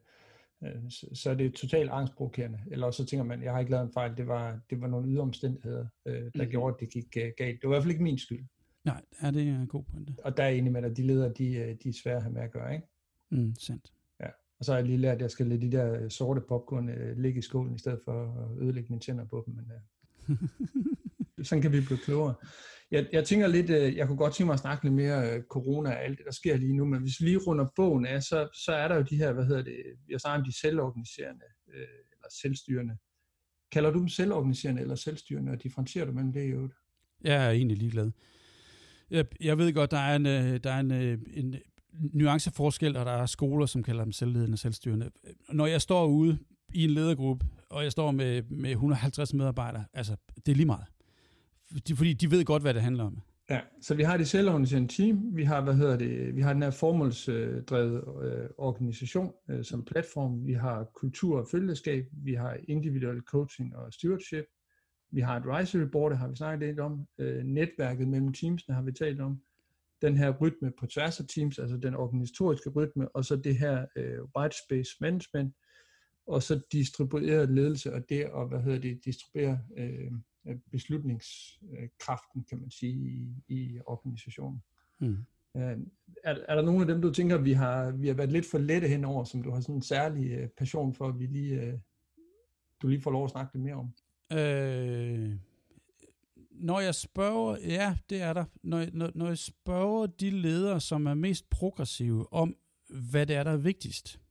så, så er det totalt angstprovokerende. Eller så tænker man, jeg har ikke lavet en fejl, det var, det var nogle ydre omstændigheder, øh, der mm. gjorde, at det gik uh, galt. Det var i hvert fald ikke min skyld. Nej, ja, det er en god pointe. Og der er enig med dig, de ledere, de, øh, de er svære at have med at gøre, ikke? Mm, sandt. Ja, og så har jeg lige lært, at jeg skal lade de der sorte popcorn ligge i skålen, i stedet for at ødelægge mine tænder på dem, men uh, sådan kan vi blive klogere. Jeg, jeg tænker lidt, øh, jeg kunne godt tænke mig at snakke lidt mere øh, corona og alt det, der sker lige nu, men hvis vi lige runder bogen af, så, så er der jo de her, hvad hedder det, jeg snakker om de selvorganiserende, øh, eller selvstyrende. Kalder du dem selvorganiserende eller selvstyrende, og differentierer du mellem det i øvrigt? Jeg er egentlig ligeglad. Jeg, jeg ved godt, der er en, der er en, en nuanceforskel, og der er skoler, som kalder dem selvledende og selvstyrende. Når jeg står ude i en ledergruppe, og jeg står med, med 150 medarbejdere, altså, det er lige meget. Fordi de ved godt, hvad det handler om. Ja, så vi har det selvorganiserende team, vi har, hvad hedder det, vi har den her formålsdrevet øh, organisation øh, som platform, vi har kultur og følgeskab, vi har individuel coaching og stewardship, vi har advisory board, det har vi snakket lidt om. Øh, netværket mellem teamsene har vi talt om. Den her rytme på tværs af teams, altså den organisatoriske rytme, og så det her øh, white space management, og så distribueret ledelse, og det at, hvad hedder det, distribuere øh, beslutningskraften, kan man sige, i, i organisationen. Mm. Øh, er, er der nogle af dem, du tænker, vi har, vi har været lidt for lette henover, som du har sådan en særlig øh, passion for, at vi lige, øh, du lige får lov at snakke lidt mere om? Øh, når jeg spørger, ja, det er der. Når, når, når jeg spørger de ledere, som er mest progressive om, hvad det er, der er vigtigst,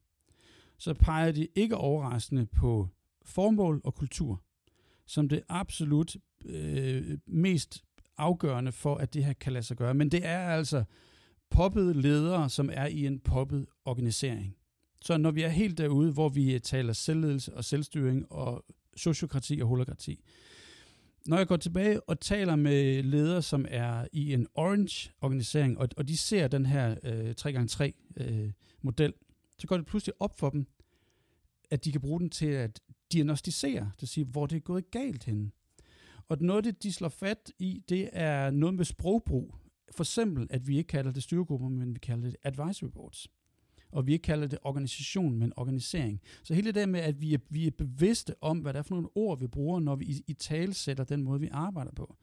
så peger de ikke overraskende på formål og kultur, som det absolut øh, mest afgørende for, at det her kan lade sig gøre. Men det er altså poppet ledere, som er i en poppet organisering. Så når vi er helt derude, hvor vi taler selvledelse og selvstyring og sociokrati og holokrati. Når jeg går tilbage og taler med ledere, som er i en orange-organisering, og, og de ser den her øh, 3x3-model, øh, så går det pludselig op for dem, at de kan bruge den til at diagnostisere, det sige, hvor det er gået galt henne. Og noget det, de slår fat i, det er noget med sprogbrug. For eksempel, at vi ikke kalder det styregrupper, men vi kalder det advisory boards og vi ikke kalder det organisation, men organisering. Så hele det med, at vi er, vi er bevidste om, hvad det er for nogle ord, vi bruger, når vi i, i tale sætter den måde, vi arbejder på.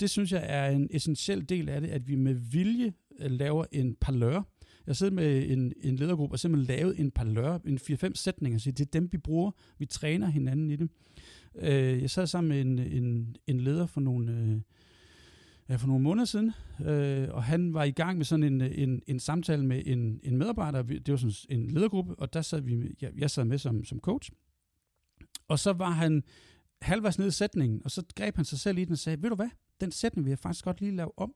Det synes jeg er en essentiel del af det, at vi med vilje øh, laver en parlør. Jeg sidder med en, en ledergruppe og simpelthen lavet en par lør, en 4-5 sætninger, så det er dem, vi bruger. Vi træner hinanden i det. Øh, jeg sad sammen med en, en, en leder for nogle, øh, for nogle måneder siden, øh, og han var i gang med sådan en, en, en samtale med en, en medarbejder, det var sådan en ledergruppe, og der sad vi, jeg, jeg sad med som, som coach, og så var han halvvejs nede i sætningen, og så greb han sig selv i den og sagde, ved du hvad, den sætning vil jeg faktisk godt lige lave om.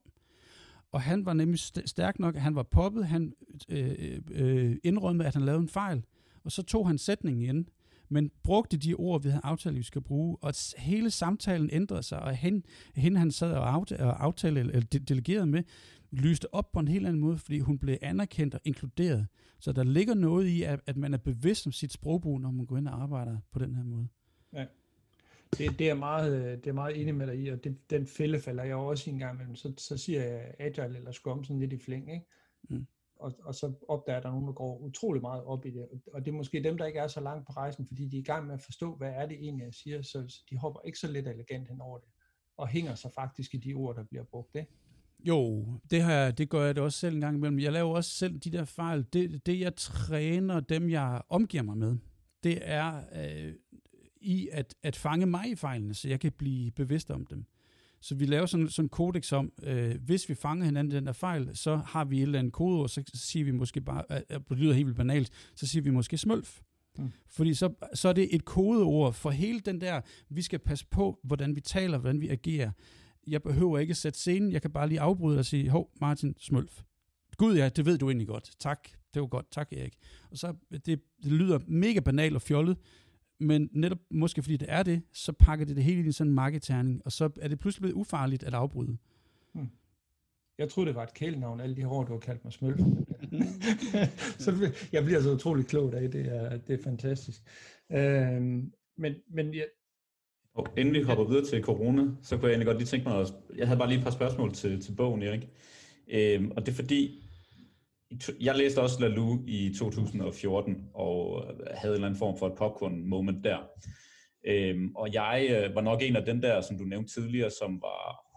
Og han var nemlig stærk nok, han var poppet, han øh, øh, øh, indrømmede, at han lavede en fejl, og så tog han sætningen igen, men brugte de ord, vi havde aftalt, vi skal bruge, og hele samtalen ændrede sig, og hen, hende han sad og, aftale, og eller delegerede med, lyste op på en helt anden måde, fordi hun blev anerkendt og inkluderet. Så der ligger noget i, at, at man er bevidst om sit sprogbrug, når man går ind og arbejder på den her måde. Ja. Det, det, er meget, det er meget enig med dig i, og det, den fælde falder jeg også en gang imellem. Så, så siger jeg agile eller scrum sådan lidt i flæng, ikke? Mm og, og så opdager der nogen, der går utrolig meget op i det. Og det er måske dem, der ikke er så langt på rejsen, fordi de er i gang med at forstå, hvad er det egentlig, jeg siger, så de hopper ikke så lidt elegant hen over det, og hænger sig faktisk i de ord, der bliver brugt. Det. Jo, det, her, det gør jeg det også selv en gang imellem. Jeg laver også selv de der fejl. Det, det jeg træner dem, jeg omgiver mig med, det er øh, i at, at fange mig i fejlene, så jeg kan blive bevidst om dem. Så vi laver sådan, sådan en kodex om, øh, hvis vi fanger hinanden i den der fejl, så har vi et eller andet kodeord, så siger vi måske bare, at det lyder helt vildt banalt, så siger vi måske smølf. Mm. Fordi så, så er det et kodeord for hele den der, vi skal passe på, hvordan vi taler, hvordan vi agerer. Jeg behøver ikke sætte scenen, jeg kan bare lige afbryde og sige, hov, Martin, smølf. Gud ja, det ved du egentlig godt. Tak, det var godt. Tak, Erik. Og så, det, det lyder mega banalt og fjollet, men netop måske fordi det er det, så pakker det det hele i sådan en marketerning, og så er det pludselig blevet ufarligt at afbryde. Hmm. Jeg troede, det var et kælenavn, alle de her år, du har kaldt mig smølf. så jeg bliver så utrolig klog af det. Er, det er fantastisk. Øhm, men, men jeg, og inden vi hopper videre til corona, så kunne jeg egentlig godt lige tænke mig, at jeg havde bare lige et par spørgsmål til, til bogen, Erik. Øhm, og det er fordi, jeg læste også Lalu i 2014, og øh, havde en eller anden form for et popcorn moment der. Øhm, og jeg øh, var nok en af den der, som du nævnte tidligere, som var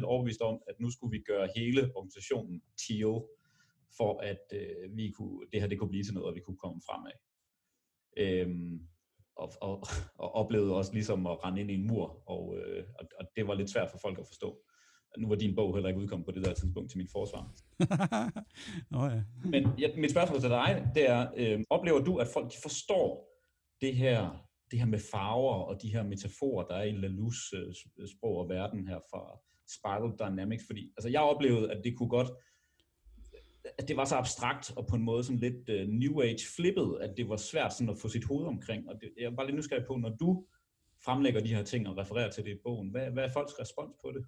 100% overbevist om, at nu skulle vi gøre hele organisationen TIO, for at øh, vi kunne, det her det kunne blive til noget, og vi kunne komme fremad. Øhm, og, og, og oplevede også ligesom at rende ind i en mur, og, øh, og, og det var lidt svært for folk at forstå. Nu var din bog heller ikke udkommet på det der tidspunkt til min forsvar. oh, ja. Men ja, mit spørgsmål til dig, det er, øh, oplever du, at folk forstår det her, det her med farver og de her metaforer, der er i Lalus øh, sprog og verden her fra Spiral Dynamics? Fordi altså, jeg oplevede, at det kunne godt at det var så abstrakt og på en måde sådan lidt uh, new age flippet, at det var svært sådan at få sit hoved omkring. Og det, jeg var bare lidt nysgerrig på, når du fremlægger de her ting og refererer til det i bogen, hvad, hvad er folks respons på det?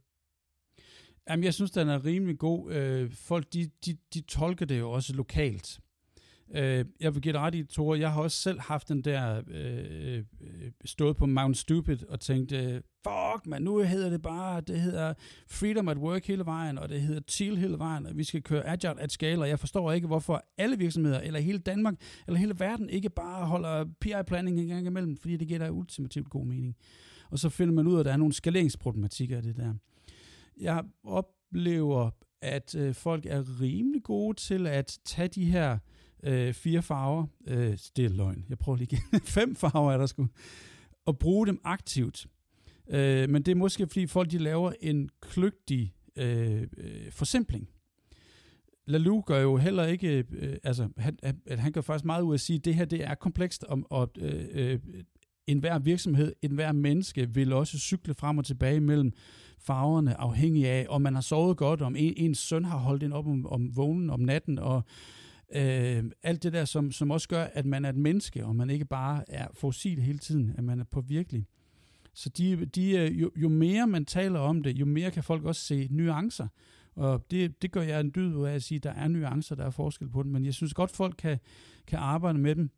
Jamen, jeg synes, den er rimelig god. Øh, folk, de, de, de tolker det jo også lokalt. Øh, jeg vil give dig ret i, Tore, jeg har også selv haft den der, øh, øh stået på Mount Stupid og tænkt, øh, fuck man, nu hedder det bare, det hedder Freedom at Work hele vejen, og det hedder Teal hele vejen, og vi skal køre Agile at scale, og jeg forstår ikke, hvorfor alle virksomheder, eller hele Danmark, eller hele verden, ikke bare holder PI-planning en gang imellem, fordi det giver dig ultimativt god mening. Og så finder man ud af, at der er nogle skaleringsproblematikker af det der. Jeg oplever, at øh, folk er rimelig gode til at tage de her øh, fire farver. Øh, det er løgn. Jeg prøver lige igen. Fem farver er der sgu. Og bruge dem aktivt. Øh, men det er måske, fordi folk de laver en kløgtig øh, øh forsimpling. Lalu gør jo heller ikke, øh, altså han, han, han gør faktisk meget ud af at sige, at det her det er komplekst, og, og øh, øh enhver virksomhed, enhver menneske vil også cykle frem og tilbage mellem farverne, afhængig af, om man har sovet godt, om en, ens søn har holdt en op om, om vågen om natten, og Øh, alt det der, som, som også gør, at man er et menneske, og man ikke bare er fossil hele tiden, at man er på virkelig. Så de, de, øh, jo, jo mere man taler om det, jo mere kan folk også se nuancer. Og det, det gør jeg en dyd ud af at sige, at der er nuancer, der er forskel på dem. Men jeg synes godt, folk kan, kan arbejde med dem.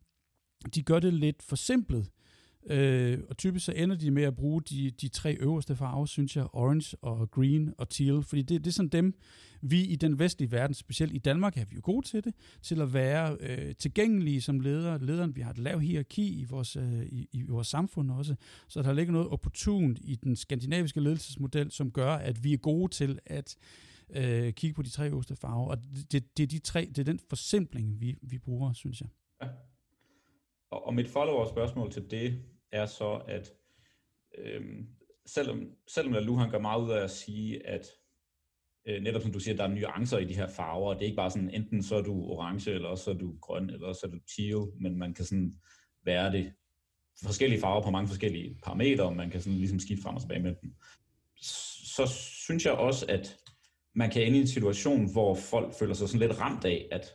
De gør det lidt forsimplet. Øh, Øh, og typisk så ender de med at bruge de, de tre øverste farver, synes jeg, orange og green og teal, fordi det, det er sådan dem, vi i den vestlige verden, specielt i Danmark, er vi jo gode til det, til at være øh, tilgængelige som ledere. Lederen, vi har et lav hierarki i vores, øh, i, i vores samfund også, så der ligger noget opportunt i den skandinaviske ledelsesmodel, som gør, at vi er gode til at øh, kigge på de tre øverste farver, og det, det, er de tre, det er den forsimpling, vi, vi bruger, synes jeg. Ja. Og, og mit follow-up-spørgsmål til det er så, at øhm, selvom, selvom Lalu han gør meget ud af at sige, at øh, netop som du siger, der er nuancer i de her farver, og det er ikke bare sådan, enten så er du orange, eller så er du grøn, eller så er du teal, men man kan sådan være det forskellige farver på mange forskellige parametre, og man kan sådan ligesom skifte frem og tilbage med dem. Så synes jeg også, at man kan ende i en situation, hvor folk føler sig sådan lidt ramt af, at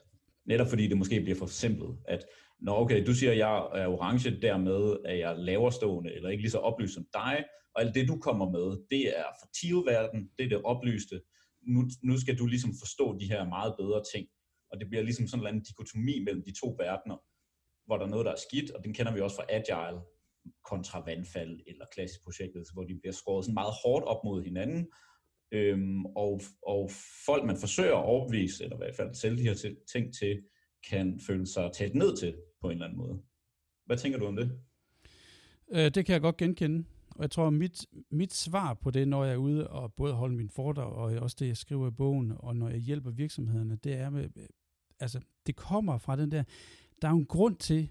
netop fordi det måske bliver for simpelt, at Nå okay, du siger, at jeg er orange, dermed er jeg laverstående, eller ikke lige så oplyst som dig, og alt det, du kommer med, det er for verden det er det oplyste. Nu, nu skal du ligesom forstå de her meget bedre ting, og det bliver ligesom sådan en dikotomi mellem de to verdener, hvor der er noget, der er skidt, og den kender vi også fra Agile, kontra vandfald eller klassisk projektet, hvor de bliver skåret sådan meget hårdt op mod hinanden, øhm, og, og folk, man forsøger at overbevise, eller i hvert fald sælge de her ting til, kan føle sig talt ned til på en eller anden måde. Hvad tænker du om det? Øh, det kan jeg godt genkende. Og jeg tror, mit, mit svar på det, når jeg er ude og både holde min foredrag, og også det, jeg skriver i bogen, og når jeg hjælper virksomhederne, det er med, altså, det kommer fra den der, der er jo en grund til,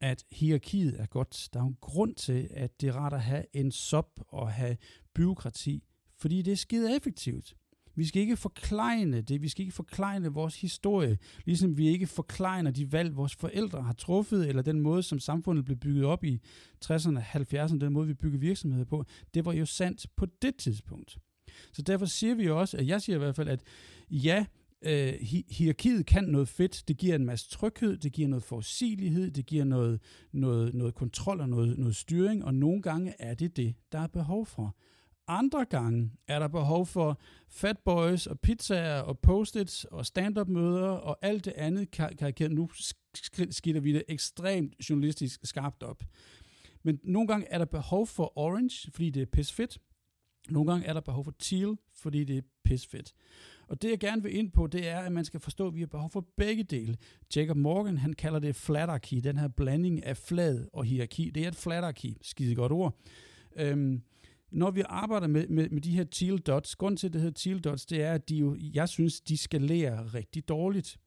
at hierarkiet er godt. Der er jo en grund til, at det er rart at have en sop og have byråkrati, fordi det er skide effektivt. Vi skal ikke forklejne det, vi skal ikke forklejne vores historie, ligesom vi ikke forklejner de valg, vores forældre har truffet, eller den måde, som samfundet blev bygget op i 60'erne, 70'erne, den måde, vi byggede virksomheder på. Det var jo sandt på det tidspunkt. Så derfor siger vi jo også, at jeg siger i hvert fald, at ja, øh, hi- hierarkiet kan noget fedt. Det giver en masse tryghed, det giver noget forudsigelighed, det giver noget, noget, noget kontrol og noget, noget styring, og nogle gange er det det, der er behov for. Andre gange er der behov for fat boys og pizzaer og post-its og stand-up møder og alt det andet karikeret. Nu skitter vi det ekstremt journalistisk skarpt op. Men nogle gange er der behov for orange, fordi det er pis fedt. Nogle gange er der behov for teal, fordi det er pis fedt. Og det jeg gerne vil ind på, det er, at man skal forstå, at vi har behov for begge dele. Jacob Morgan, han kalder det flatarki, den her blanding af flad og hierarki. Det er et flatarki, skide godt ord. Øhm, når vi arbejder med, med, med de her teal dots, grund til, at det hedder teal dots, det er, at de jo, jeg synes, de skalerer rigtig dårligt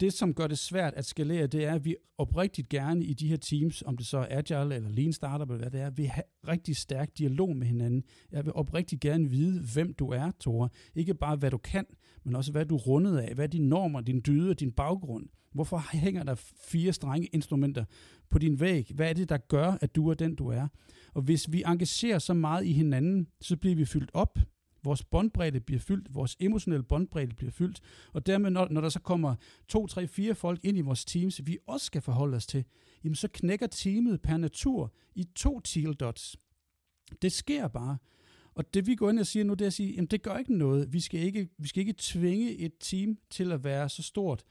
det, som gør det svært at skalere, det er, at vi oprigtigt gerne i de her teams, om det så er Agile eller Lean Startup eller hvad det er, vil have rigtig stærk dialog med hinanden. Jeg vil oprigtigt gerne vide, hvem du er, Tore. Ikke bare, hvad du kan, men også, hvad du er rundet af. Hvad er dine normer, din dyde og din baggrund? Hvorfor hænger der fire strenge instrumenter på din væg? Hvad er det, der gør, at du er den, du er? Og hvis vi engagerer så meget i hinanden, så bliver vi fyldt op Vores båndbredde bliver fyldt, vores emotionelle båndbredde bliver fyldt, og dermed, når, når der så kommer to, tre, fire folk ind i vores teams, vi også skal forholde os til, jamen så knækker teamet per natur i to teal dots. Det sker bare. Og det vi går ind og siger nu, det er at sige, jamen det gør ikke noget. Vi skal ikke, vi skal ikke tvinge et team til at være så stort,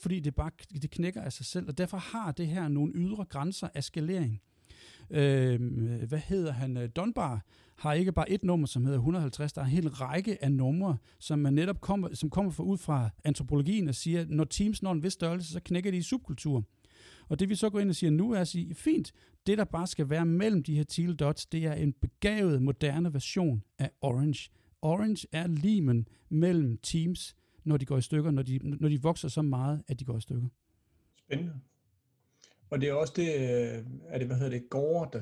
fordi det bare det knækker af sig selv. Og derfor har det her nogle ydre grænser af skalering. Øh, hvad hedder han? Øh, Donbar har ikke bare et nummer, som hedder 150, der er en hel række af numre, som man netop kommer, som kommer fra, ud fra antropologien og siger, når teams når en vis størrelse, så knækker de i subkultur. Og det vi så går ind og siger nu er at sige, fint, det der bare skal være mellem de her teal dots, det er en begavet, moderne version af Orange. Orange er limen mellem teams, når de går i stykker, når de, når de vokser så meget, at de går i stykker. Spændende. Og det er også det, øh, er det, hvad hedder det, gårde, der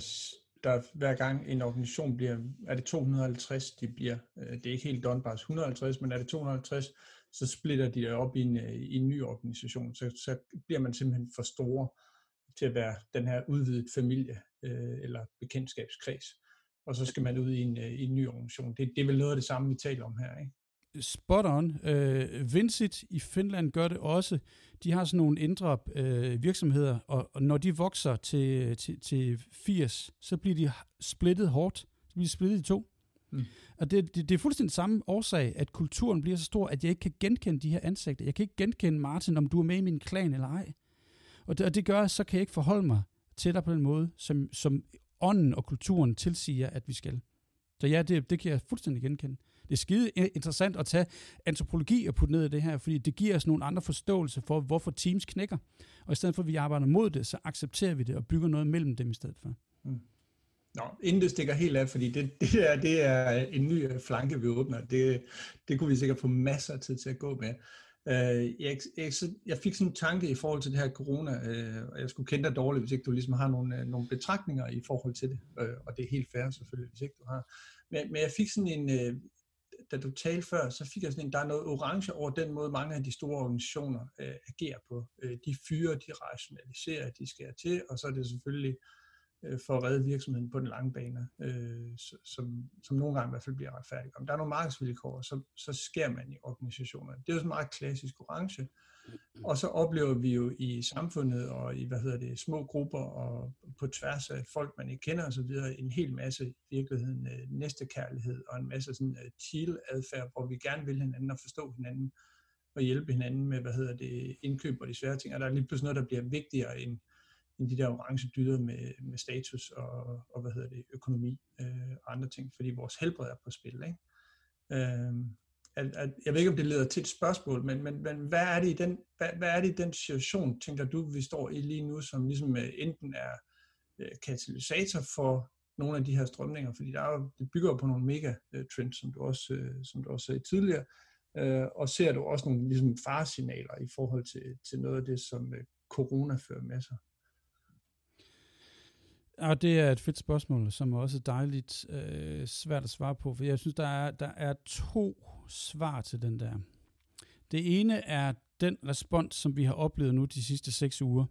der hver gang en organisation bliver, er det 250, de bliver, øh, det er ikke helt Donbass 150, men er det 250, så splitter de det op i en, øh, i en ny organisation, så, så bliver man simpelthen for store til at være den her udvidet familie øh, eller bekendtskabskreds. Og så skal man ud i en, i en ny organisation. Det, det er vel noget af det samme, vi taler om her, ikke? Spot on. Øh, Vincit i Finland gør det også. De har sådan nogle indre øh, virksomheder, og, og når de vokser til, til, til 80, så bliver de splittet hårdt. Så bliver de splittet i to. Mm. Og det, det, det er fuldstændig samme årsag, at kulturen bliver så stor, at jeg ikke kan genkende de her ansigter. Jeg kan ikke genkende Martin, om du er med i min klan eller ej. Og det, og det gør, så kan jeg ikke forholde mig til dig på den måde, som, som ånden og kulturen tilsiger, at vi skal. Så ja, det, det kan jeg fuldstændig genkende det er skide interessant at tage antropologi og putte ned i det her, fordi det giver os nogle andre forståelse for, hvorfor teams knækker. Og i stedet for, at vi arbejder mod det, så accepterer vi det og bygger noget mellem dem i stedet for. Mm. Nå, inden det stikker helt af, fordi det, det, er, det er en ny flanke, vi åbner. Det, det kunne vi sikkert få masser af tid til at gå med. Uh, jeg, jeg, jeg fik sådan en tanke i forhold til det her corona, uh, og jeg skulle kende dig dårligt, hvis ikke du ligesom har nogle, øh, nogle betragtninger i forhold til det, uh, og det er helt fair selvfølgelig, hvis ikke du har. Men, men jeg fik sådan en, uh, da du talte før, så fik jeg sådan en, der er noget orange over den måde, mange af de store organisationer øh, agerer på. Øh, de fyrer, de rationaliserer, de skærer til, og så er det selvfølgelig øh, for at redde virksomheden på den lange bane, øh, som, som nogle gange i hvert fald bliver retfærdigt. Om der er nogle markedsvilkår, så, så skærer man i organisationerne. Det er jo sådan meget klassisk orange. Og så oplever vi jo i samfundet og i, hvad hedder det, små grupper og på tværs af folk, man ikke kender osv., en hel masse i virkeligheden øh, næstekærlighed og en masse sådan øh, chill adfærd, hvor vi gerne vil hinanden og forstå hinanden og hjælpe hinanden med, hvad hedder det, indkøb og de svære ting. Og der er lige pludselig noget, der bliver vigtigere end, end de der orange dyder med, med status og, og, hvad hedder det, økonomi øh, og andre ting, fordi vores helbred er på spil. Ikke? Øh, at, at, jeg ved ikke, om det leder til et spørgsmål, men, men, men hvad, er det i den, hvad, hvad er det i den situation, tænker du, vi står i lige nu, som ligesom øh, enten er øh, katalysator for nogle af de her strømninger, fordi der er jo, det bygger på nogle mega øh, trends, som du også, som du også sagde tidligere, og ser du også nogle ligesom faresignaler i forhold til, til noget af det, som corona fører med sig? Ja, det er et fedt spørgsmål, som er også dejligt øh, svært at svare på, for jeg synes, der er, der er to svar til den der. Det ene er den respons, som vi har oplevet nu de sidste seks uger,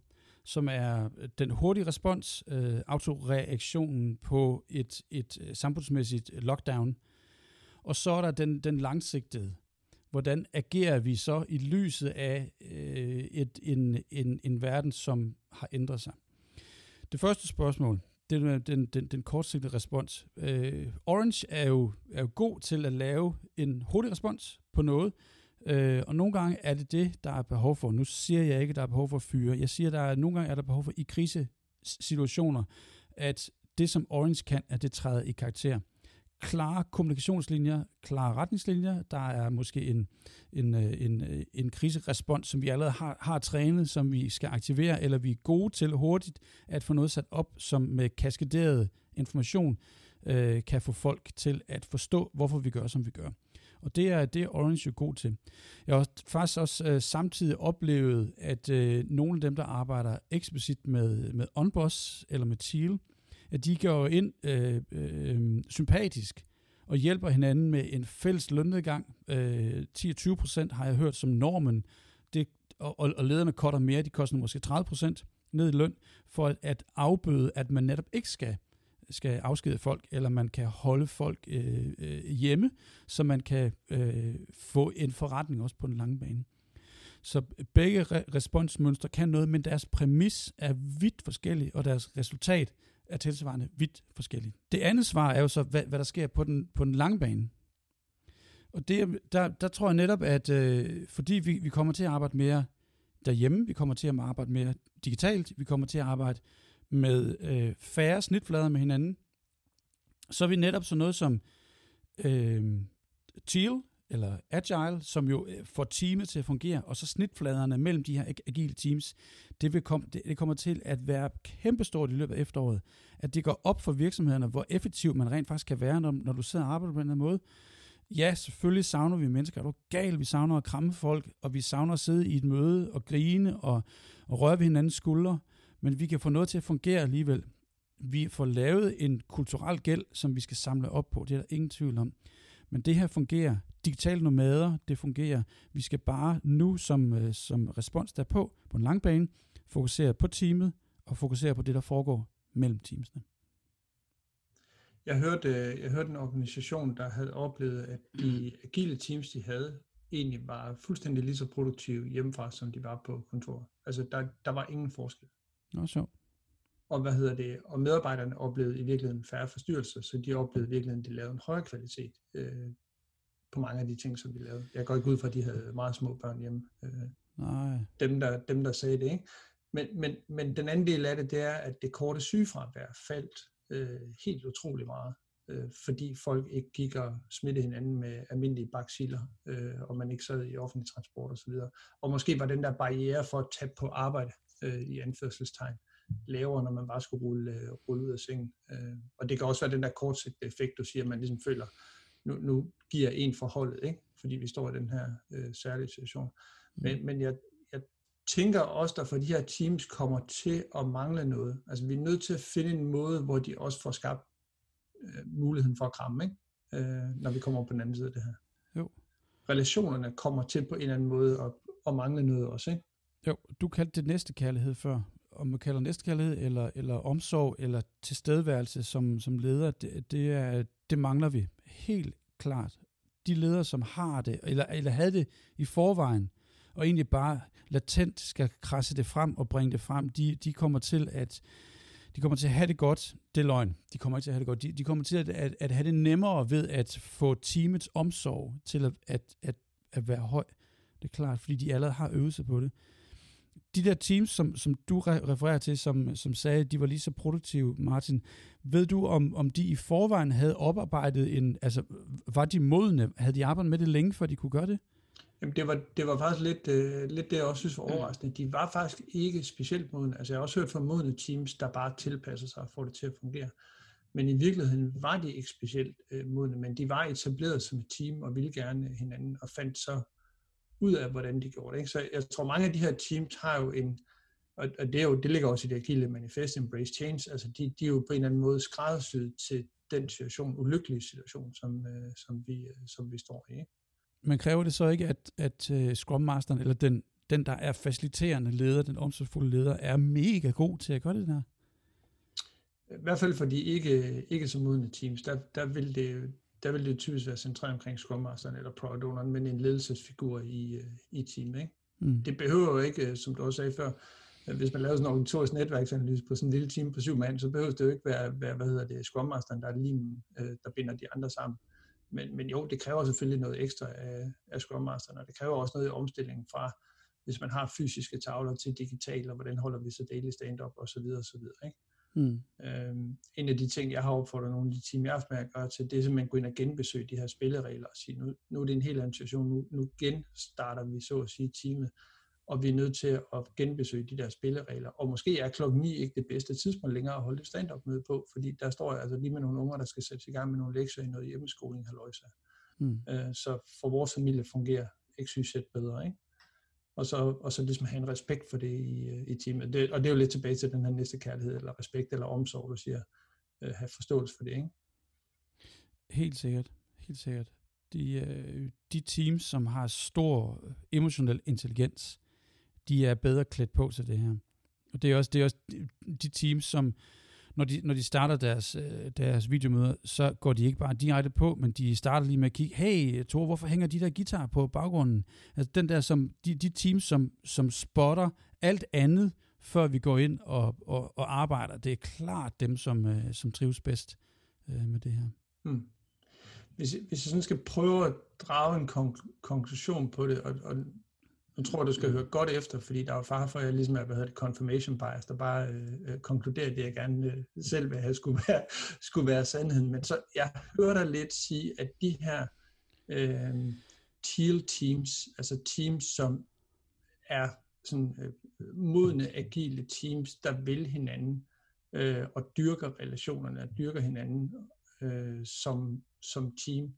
som er øh, den hurtige respons, øh, autoreaktionen på et, et øh, samfundsmæssigt øh, lockdown. Og så er der den, den langsigtede. hvordan agerer vi så i lyset af øh, et, en, en, en verden, som har ændret sig? Det første spørgsmål, den, den, den, den kortsigtede respons. Øh, Orange er jo, er jo god til at lave en hurtig respons på noget, øh, og nogle gange er det det, der er behov for. Nu siger jeg ikke, at der er behov for at fyre. Jeg siger, at der er, nogle gange er der behov for i krisesituationer, at det, som Orange kan, at det træder i karakter klare kommunikationslinjer, klare retningslinjer. Der er måske en, en, øh, en, øh, en kriserespons, som vi allerede har, har trænet, som vi skal aktivere, eller vi er gode til hurtigt at få noget sat op, som med kaskaderet information øh, kan få folk til at forstå, hvorfor vi gør, som vi gør. Og det er det er Orange jo god til. Jeg har faktisk også øh, samtidig oplevet, at øh, nogle af dem, der arbejder eksplicit med, med OnBoss eller med Teal, at de går ind øh, øh, sympatisk og hjælper hinanden med en fælles lønnedgang. Øh, 10-20 procent har jeg hørt som normen, det, og, og lederne kotter mere, de koster måske 30 procent ned i løn, for at, at afbøde, at man netop ikke skal skal afskede folk, eller man kan holde folk øh, øh, hjemme, så man kan øh, få en forretning også på den lange bane. Så begge re- responsmønstre kan noget, men deres præmis er vidt forskellig, og deres resultat er tilsvarende vidt forskellige. Det andet svar er jo så, hvad, hvad der sker på den, på den lange bane. Og det, der, der tror jeg netop, at øh, fordi vi, vi kommer til at arbejde mere derhjemme, vi kommer til at arbejde mere digitalt, vi kommer til at arbejde med øh, færre snitflader med hinanden, så er vi netop så noget som øh, Teal, eller Agile, som jo øh, får teamet til at fungere, og så snitfladerne mellem de her agile teams, det, vil kom, det, det kommer til at være kæmpestort i løbet af efteråret, at det går op for virksomhederne, hvor effektiv man rent faktisk kan være, når, når du sidder og arbejder på den her måde. Ja, selvfølgelig savner vi mennesker. Er du gal? Vi savner at kramme folk, og vi savner at sidde i et møde og grine og, og røre ved hinandens skuldre, men vi kan få noget til at fungere alligevel. Vi får lavet en kulturel gæld, som vi skal samle op på. Det er der ingen tvivl om. Men det her fungerer. Digitale nomader, det fungerer. Vi skal bare nu som, øh, som respons derpå, på en lang bane, fokusere på teamet og fokusere på det, der foregår mellem teamsene. Jeg hørte, øh, jeg hørte en organisation, der havde oplevet, at de agile teams, de havde, egentlig var fuldstændig lige så produktive hjemmefra, som de var på kontor. Altså, der, der var ingen forskel. Nå, så. Og hvad hedder det? Og medarbejderne oplevede i virkeligheden færre forstyrrelser, så de oplevede i virkeligheden, at de lavede en højere kvalitet øh, på mange af de ting, som de lavede. Jeg går ikke ud fra, at de havde meget små børn hjemme. Øh, Nej. Dem, der, dem, der sagde det, ikke? Men, men, men den anden del af det, det er, at det korte sygefravær faldt øh, helt utrolig meget, øh, fordi folk ikke gik og smittede hinanden med almindelige baksiler, øh, og man ikke sad i offentlig transport osv. Og, og måske var den der barriere for at tage på arbejde øh, i anførselstegn lavere, når man bare skulle rulle, øh, rulle ud af sengen. Øh, og det kan også være den der kortsigtede effekt, du siger, at man ligesom føler, nu, nu giver en forholdet, ikke? fordi vi står i den her øh, særlige situation. Men, mm. men jeg, jeg tænker også, der for de her teams kommer til at mangle noget. Altså vi er nødt til at finde en måde, hvor de også får skabt øh, muligheden for at kramme, ikke? Øh, når vi kommer på den anden side af det her. Jo. Relationerne kommer til på en eller anden måde at, at mangle noget også, ikke? Jo, du kaldte det næste kærlighed før. Om man kalder næste kærlighed, eller, eller omsorg, eller tilstedeværelse som, som leder, det, det, er, det mangler vi helt klart. De ledere, som har det, eller, eller havde det i forvejen, og egentlig bare latent skal krasse det frem og bringe det frem, de, de kommer til at de kommer til at have det godt. Det er løgn. De kommer ikke til at have det godt. De, de kommer til at, at, at have det nemmere ved at få teamets omsorg til at, at, at, at være høj. Det er klart, fordi de allerede har øvet sig på det. De der teams, som, som du refererer til, som, som sagde, at de var lige så produktive, Martin, ved du, om, om de i forvejen havde oparbejdet en, altså var de modne, havde de arbejdet med det længe, før de kunne gøre det? Jamen det var, det var faktisk lidt, øh, lidt det, jeg også synes var overraskende. De var faktisk ikke specielt modne. Altså jeg har også hørt fra modne teams, der bare tilpasser sig og får det til at fungere. Men i virkeligheden var de ikke specielt øh, modne, men de var etableret som et team og ville gerne hinanden og fandt så ud af, hvordan de gjorde det. Ikke? Så jeg tror, mange af de her teams har jo en, og, og det, er jo, det ligger også i det agile manifest, Embrace Change, altså de, de er jo på en eller anden måde skræddersyet til den situation, ulykkelige situation, som, øh, som, vi, øh, som vi står i. Ikke? Men kræver det så ikke, at, at uh, Scrum Masteren, eller den, den, der er faciliterende leder, den omsorgsfulde leder, er mega god til at gøre det der? I hvert fald for de ikke, ikke så modne teams, der, der, vil det, der vil det typisk være centreret omkring Scrum Masteren eller Product Owneren, men en ledelsesfigur i, øh, i teamet. Ikke? Mm. Det behøver jo ikke, øh, som du også sagde før, hvis man laver sådan en organisatorisk netværksanalyse på sådan en lille team på syv mand, så behøver det jo ikke være, være hvad hedder det, Scrum Masteren, der er lige, der binder de andre sammen. Men, men jo, det kræver selvfølgelig noget ekstra af, af Scrum Masteren, og det kræver også noget i omstillingen fra, hvis man har fysiske tavler til digitale, og hvordan holder vi så daily stand-up og så videre, og så videre. Ikke? Mm. Øhm, en af de ting, jeg har opfordret nogle af de team, jeg har haft med at gøre til, det er simpelthen at gå ind og genbesøge de her spilleregler og sige, nu, nu er det en helt anden situation, nu, nu genstarter vi så at sige teamet, og vi er nødt til at genbesøge de der spilleregler. Og måske er klokken 9 ikke det bedste tidspunkt længere at holde et stand-up møde på, fordi der står jeg altså lige med nogle unger, der skal sætte i gang med nogle lektier i noget hjemmeskoling, halvøjsa. Mm. Øh, så for vores familie fungerer XYZ bedre, ikke? Og så, og så ligesom have en respekt for det i, øh, i teamet. Det, og det er jo lidt tilbage til den her næste kærlighed, eller respekt, eller omsorg, du siger, øh, have forståelse for det, ikke? Helt sikkert, helt sikkert. De, øh, de teams, som har stor øh, emotionel intelligens, de er bedre klædt på til det her. Og det er også, det er også de, de teams, som når de, når de starter deres, øh, deres videomøder, så går de ikke bare direkte på, men de starter lige med at kigge, hey Thor, hvorfor hænger de der guitar på baggrunden? Altså den der, som, de, de teams, som, som spotter alt andet, før vi går ind og, og, og arbejder, det er klart dem, som, øh, som trives bedst øh, med det her. Hmm. Hvis, hvis jeg sådan skal prøve at drage en konk- konklusion på det, og, og nu tror jeg, du skal høre godt efter, fordi der er far for, at jeg ligesom er, hvad hedder det, confirmation bias, der bare øh, øh konkluderer det, jeg gerne øh, selv vil have, skulle være, skulle være sandheden. Men så, jeg hører dig lidt sige, at de her øh, teal teams, altså teams, som er sådan øh, modne, agile teams, der vil hinanden, øh, og dyrker relationerne, og dyrker hinanden øh, som, som team,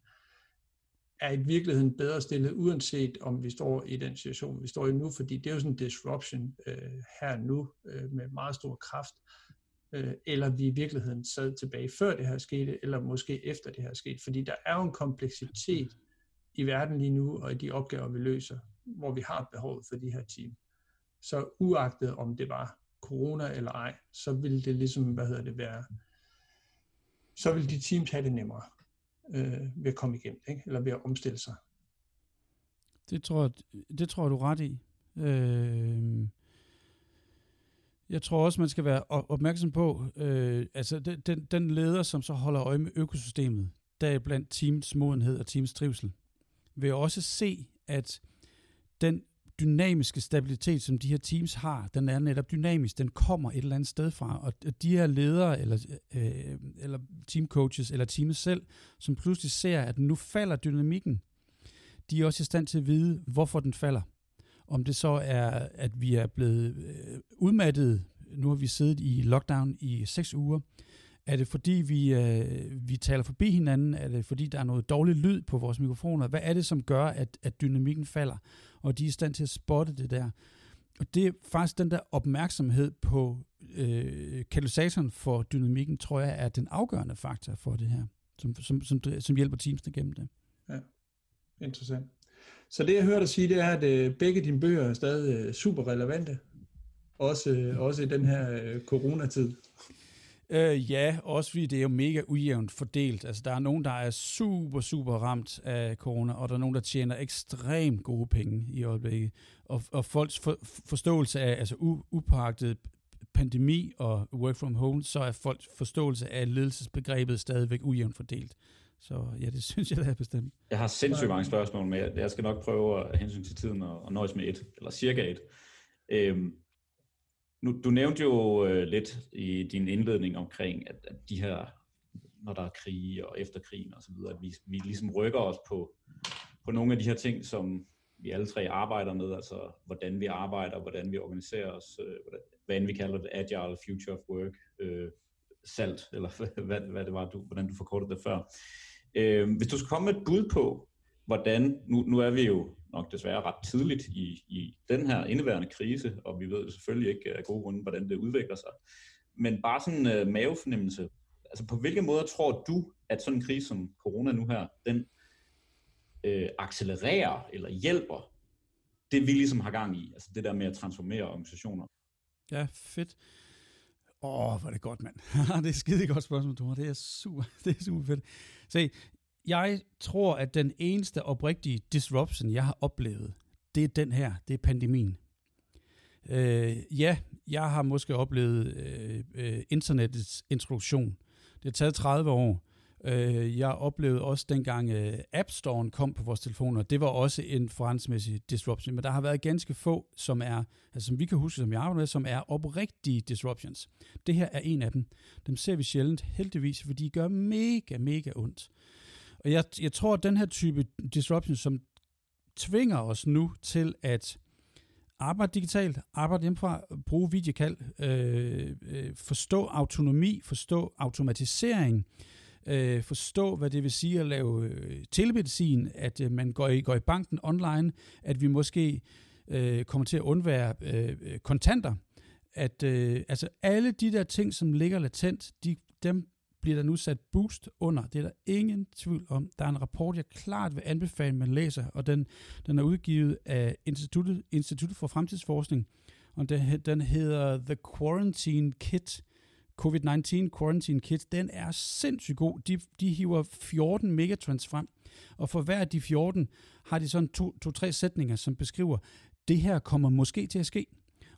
er i virkeligheden bedre stillet, uanset om vi står i den situation, vi står i nu, fordi det er jo sådan en disruption øh, her nu øh, med meget stor kraft, øh, eller vi i virkeligheden sad tilbage før det her skete, eller måske efter det her skete, fordi der er jo en kompleksitet i verden lige nu, og i de opgaver, vi løser, hvor vi har behov for de her team. Så uagtet om det var corona eller ej, så vil det ligesom, hvad hedder det, være, så vil de teams have det nemmere øh, ved at komme igennem, ikke? eller ved at omstille sig. Det tror det tror du ret i. Øh, jeg tror også, man skal være opmærksom på, øh, altså den, den leder, som så holder øje med økosystemet, der er blandt teams modenhed og teams trivsel, vil også se, at den dynamiske stabilitet, som de her teams har, den er netop dynamisk. Den kommer et eller andet sted fra. Og de her ledere, eller, øh, eller teamcoaches, eller teamet selv, som pludselig ser, at nu falder dynamikken, de er også i stand til at vide, hvorfor den falder. Om det så er, at vi er blevet øh, udmattet, nu har vi siddet i lockdown i seks uger, er det fordi, vi, øh, vi taler forbi hinanden? Er det fordi, der er noget dårlig lyd på vores mikrofoner? Hvad er det, som gør, at, at dynamikken falder? Og de er i stand til at spotte det der. Og det er faktisk den der opmærksomhed på øh, katalysatoren for dynamikken, tror jeg, er den afgørende faktor for det her, som, som, som, som hjælper teamsene gennem det. Ja, interessant. Så det, jeg hører dig sige, det er, at øh, begge dine bøger er stadig øh, super relevante, også, øh, også i den her øh, coronatid. Øh, ja, også fordi det er jo mega ujævnt fordelt. Altså, der er nogen, der er super, super ramt af corona, og der er nogen, der tjener ekstremt gode penge i øjeblikket. Og, og folks for, forståelse af altså, upagtet pandemi og work from home, så er folks forståelse af ledelsesbegrebet stadigvæk ujævnt fordelt. Så ja, det synes jeg, det er bestemt. Jeg har sindssygt mange spørgsmål, men jeg skal nok prøve at hensyn til tiden og, og nøjes med et, eller cirka et. Øhm, nu, du nævnte jo øh, lidt i din indledning omkring, at, at de her, når der er krige og efterkrigen og så videre, at vi, vi ligesom rykker os på, på nogle af de her ting, som vi alle tre arbejder med, altså hvordan vi arbejder, hvordan vi organiserer os, øh, hvordan, hvad end vi kalder det, agile, future of work, øh, salt, eller hvad, hvad det var, du, hvordan du forkortede det før. Øh, hvis du skal komme med et bud på, hvordan, nu, nu er vi jo nok desværre ret tidligt i, i den her indeværende krise, og vi ved selvfølgelig ikke af gode grunde, hvordan det udvikler sig. Men bare sådan en øh, mavefornemmelse, altså på hvilke måder tror du, at sådan en krise som corona nu her, den øh, accelererer eller hjælper det, vi ligesom har gang i, altså det der med at transformere organisationer? Ja, fedt. Åh, oh, hvor er det godt, mand. det er et skide godt spørgsmål, Thor. Det er super, det er super fedt. Se, jeg tror, at den eneste oprigtige disruption, jeg har oplevet, det er den her, det er pandemien. Øh, ja, jeg har måske oplevet øh, øh, internettets introduktion. Det har taget 30 år. Øh, jeg oplevede også dengang øh, App Store kom på vores telefoner. Det var også en forandringsmæssig disruption, men der har været ganske få, som er, altså som vi kan huske, som jeg arbejder med, som er oprigtige disruptions. Det her er en af dem. Dem ser vi sjældent, heldigvis, fordi de gør mega, mega ondt jeg, jeg tror, at den her type disruption, som tvinger os nu til at arbejde digitalt, arbejde hjemmefra, bruge videokald, øh, øh, forstå autonomi, forstå automatisering, øh, forstå, hvad det vil sige at lave øh, telemedicin, at øh, man går i, går i banken online, at vi måske øh, kommer til at undvære øh, kontanter, at øh, altså alle de der ting, som ligger latent, de, dem bliver der nu sat boost under. Det er der ingen tvivl om. Der er en rapport, jeg klart vil anbefale, man læser, og den, den er udgivet af Instituttet, Instituttet for Fremtidsforskning, og den, den hedder The Quarantine Kit, COVID-19 Quarantine Kit, den er sindssygt god. De, de hiver 14 megatrends frem, og for hver af de 14 har de sådan to-tre to, sætninger, som beskriver, det her kommer måske til at ske.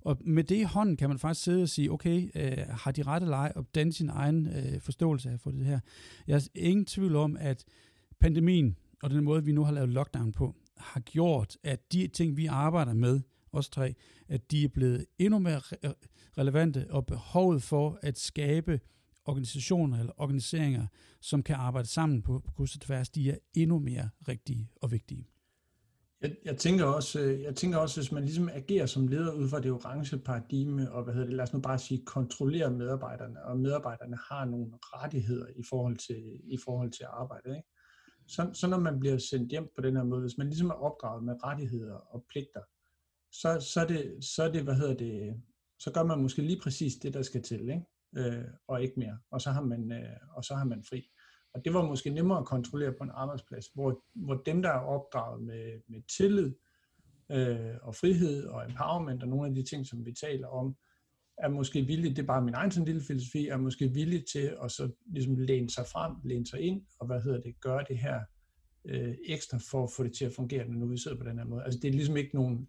Og med det i hånden kan man faktisk sidde og sige, okay, øh, har de rette leje og danne sin egen øh, forståelse af for det her. Jeg er ingen tvivl om, at pandemien og den måde, vi nu har lavet lockdown på, har gjort, at de ting, vi arbejder med, os tre, at de er blevet endnu mere relevante og behovet for at skabe organisationer eller organiseringer, som kan arbejde sammen på, på kryds og tværs, de er endnu mere rigtige og vigtige. Jeg, jeg, tænker også, øh, jeg tænker også, hvis man ligesom agerer som leder ud fra det orange paradigme, og hvad hedder det, lad os nu bare sige, kontrollerer medarbejderne, og medarbejderne har nogle rettigheder i forhold til, i forhold til arbejdet. Ikke? Så, så når man bliver sendt hjem på den her måde, hvis man ligesom er opdraget med rettigheder og pligter, så, så, er det, så er det, hvad hedder det, så gør man måske lige præcis det, der skal til, ikke? Øh, og ikke mere. Og så, har man, øh, og så har man fri. Og det var måske nemmere at kontrollere på en arbejdsplads, hvor, hvor dem, der er opdraget med, med tillid øh, og frihed og empowerment og nogle af de ting, som vi taler om, er måske villige, det er bare min egen sådan lille filosofi, er måske villige til at så ligesom læne sig frem, læne sig ind, og hvad hedder det, gøre det her øh, ekstra for at få det til at fungere, når nu vi sidder på den her måde. Altså det er ligesom ikke nogen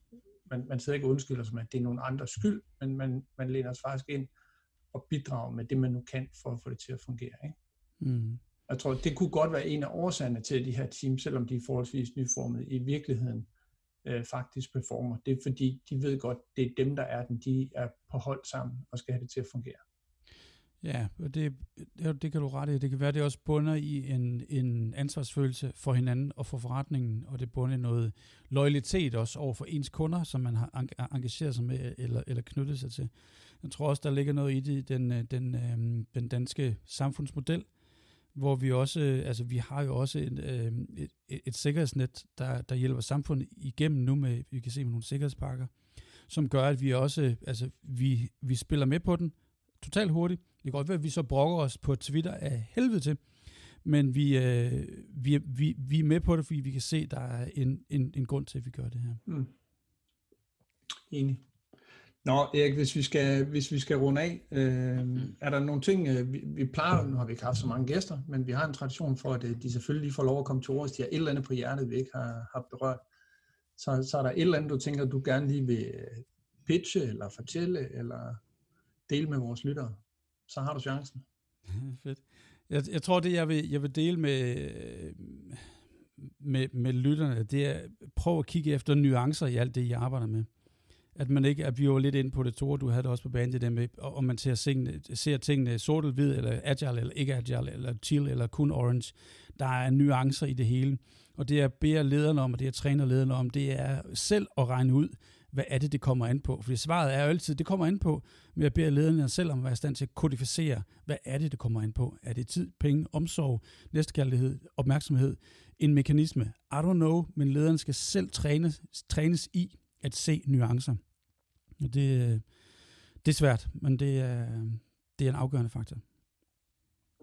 man, man sidder ikke og undskylder sig med, at det er nogen andres skyld, men man, man læner sig faktisk ind og bidrager med det, man nu kan for at få det til at fungere. Ikke? Mm. Jeg tror, det kunne godt være en af årsagerne til, at de her teams, selvom de er forholdsvis nyformede, i virkeligheden øh, faktisk performer. Det er fordi, de ved godt, det er dem, der er den. De er på hold sammen og skal have det til at fungere. Ja, det, det, det kan du rette i. Det kan være, det også bunder i en, en ansvarsfølelse for hinanden og for forretningen, og det bunder i noget loyalitet også over for ens kunder, som man har engageret sig med eller, eller knyttet sig til. Jeg tror også, der ligger noget i det, den, øh, den, øh, den danske samfundsmodel, hvor vi også, øh, altså vi har jo også et, øh, et, et, et sikkerhedsnet, der, der hjælper samfundet igennem nu med, vi kan se med nogle sikkerhedspakker, som gør, at vi også, øh, altså vi, vi spiller med på den totalt hurtigt, det kan godt være, at vi så brokker os på Twitter af helvede til, men vi, øh, vi, vi, vi er med på det, fordi vi kan se, at der er en, en, en grund til, at vi gør det her. Mm. Enig. Nå, Erik, hvis vi skal, hvis vi skal runde af, øh, er der nogle ting, øh, vi, vi plejer, nu har vi ikke haft så mange gæster, men vi har en tradition for, at øh, de selvfølgelig får lov at komme til ord, hvis de har et eller andet på hjertet, vi ikke har, har berørt. Så, så er der et eller andet, du tænker, du gerne lige vil øh, pitche, eller fortælle, eller dele med vores lyttere så har du chancen. Fedt. Jeg, jeg tror, det jeg vil, jeg vil dele med, øh, med, med lytterne, det er prøv at kigge efter nuancer i alt det, I arbejder med. At man ikke, at vi var lidt ind på det, Tore, du havde det også på banen, det der med, om man ser, tingene, ser tingene sort eller hvid, eller agile, eller ikke agile, eller teal, eller kun orange. Der er nuancer i det hele. Og det jeg beder lederne om, og det jeg træner lederne om, det er selv at regne ud, hvad er det, det kommer an på? Fordi svaret er jo altid, det kommer an på, med at beder lederne selv om at være i stand til at kodificere, hvad er det, det kommer an på? Er det tid, penge, omsorg, næstekærlighed, opmærksomhed, en mekanisme? I don't know, men lederen skal selv trænes, trænes i at se nuancer. Og det, det er svært, men det er, det er en afgørende faktor.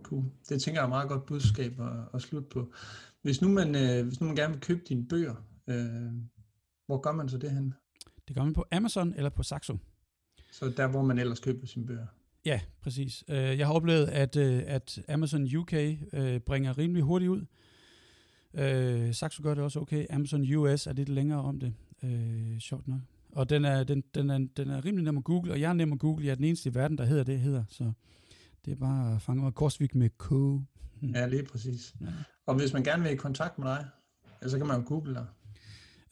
Cool. Det tænker jeg er meget godt budskab at, at slutte på. Hvis nu, man, øh, hvis nu man gerne vil købe dine bøger, øh, hvor gør man så det hen? Det gør man på Amazon eller på Saxo. Så der, hvor man ellers køber sine bøger? Ja, præcis. Øh, jeg har oplevet, at, øh, at Amazon UK øh, bringer rimelig hurtigt ud. Øh, Saxo gør det også okay. Amazon US er lidt længere om det. Øh, sjovt nok. Og den er, den, den, er, den er rimelig nem at google, og jeg er nem at google. Jeg er den eneste i verden, der hedder det, hedder. Så det er bare at fange mig. Korsvik med K. Ja, lige præcis. Ja. Og hvis man gerne vil i kontakt med dig, så kan man jo google dig.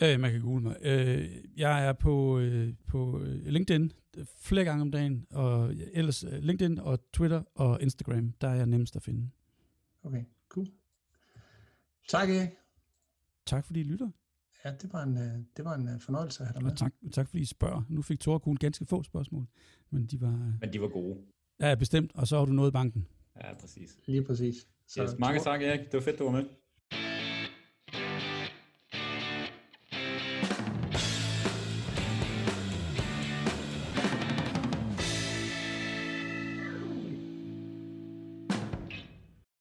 Øh, man kan google mig. Øh, jeg er på, øh, på øh, LinkedIn flere gange om dagen, og ellers øh, LinkedIn og Twitter og Instagram, der er jeg nemmest at finde. Okay, cool. Tak, Erik. Tak fordi I lytter, Ja, det var en, øh, det var en øh, fornøjelse at have dig med. og tak, tak fordi I spørger. Nu fik Thor kun ganske få spørgsmål, men de var Men de var gode. ja, bestemt, og så har du noget i banken. Ja, præcis. Lige præcis. Yes, mange tak, Erik. Det var fedt, du var med.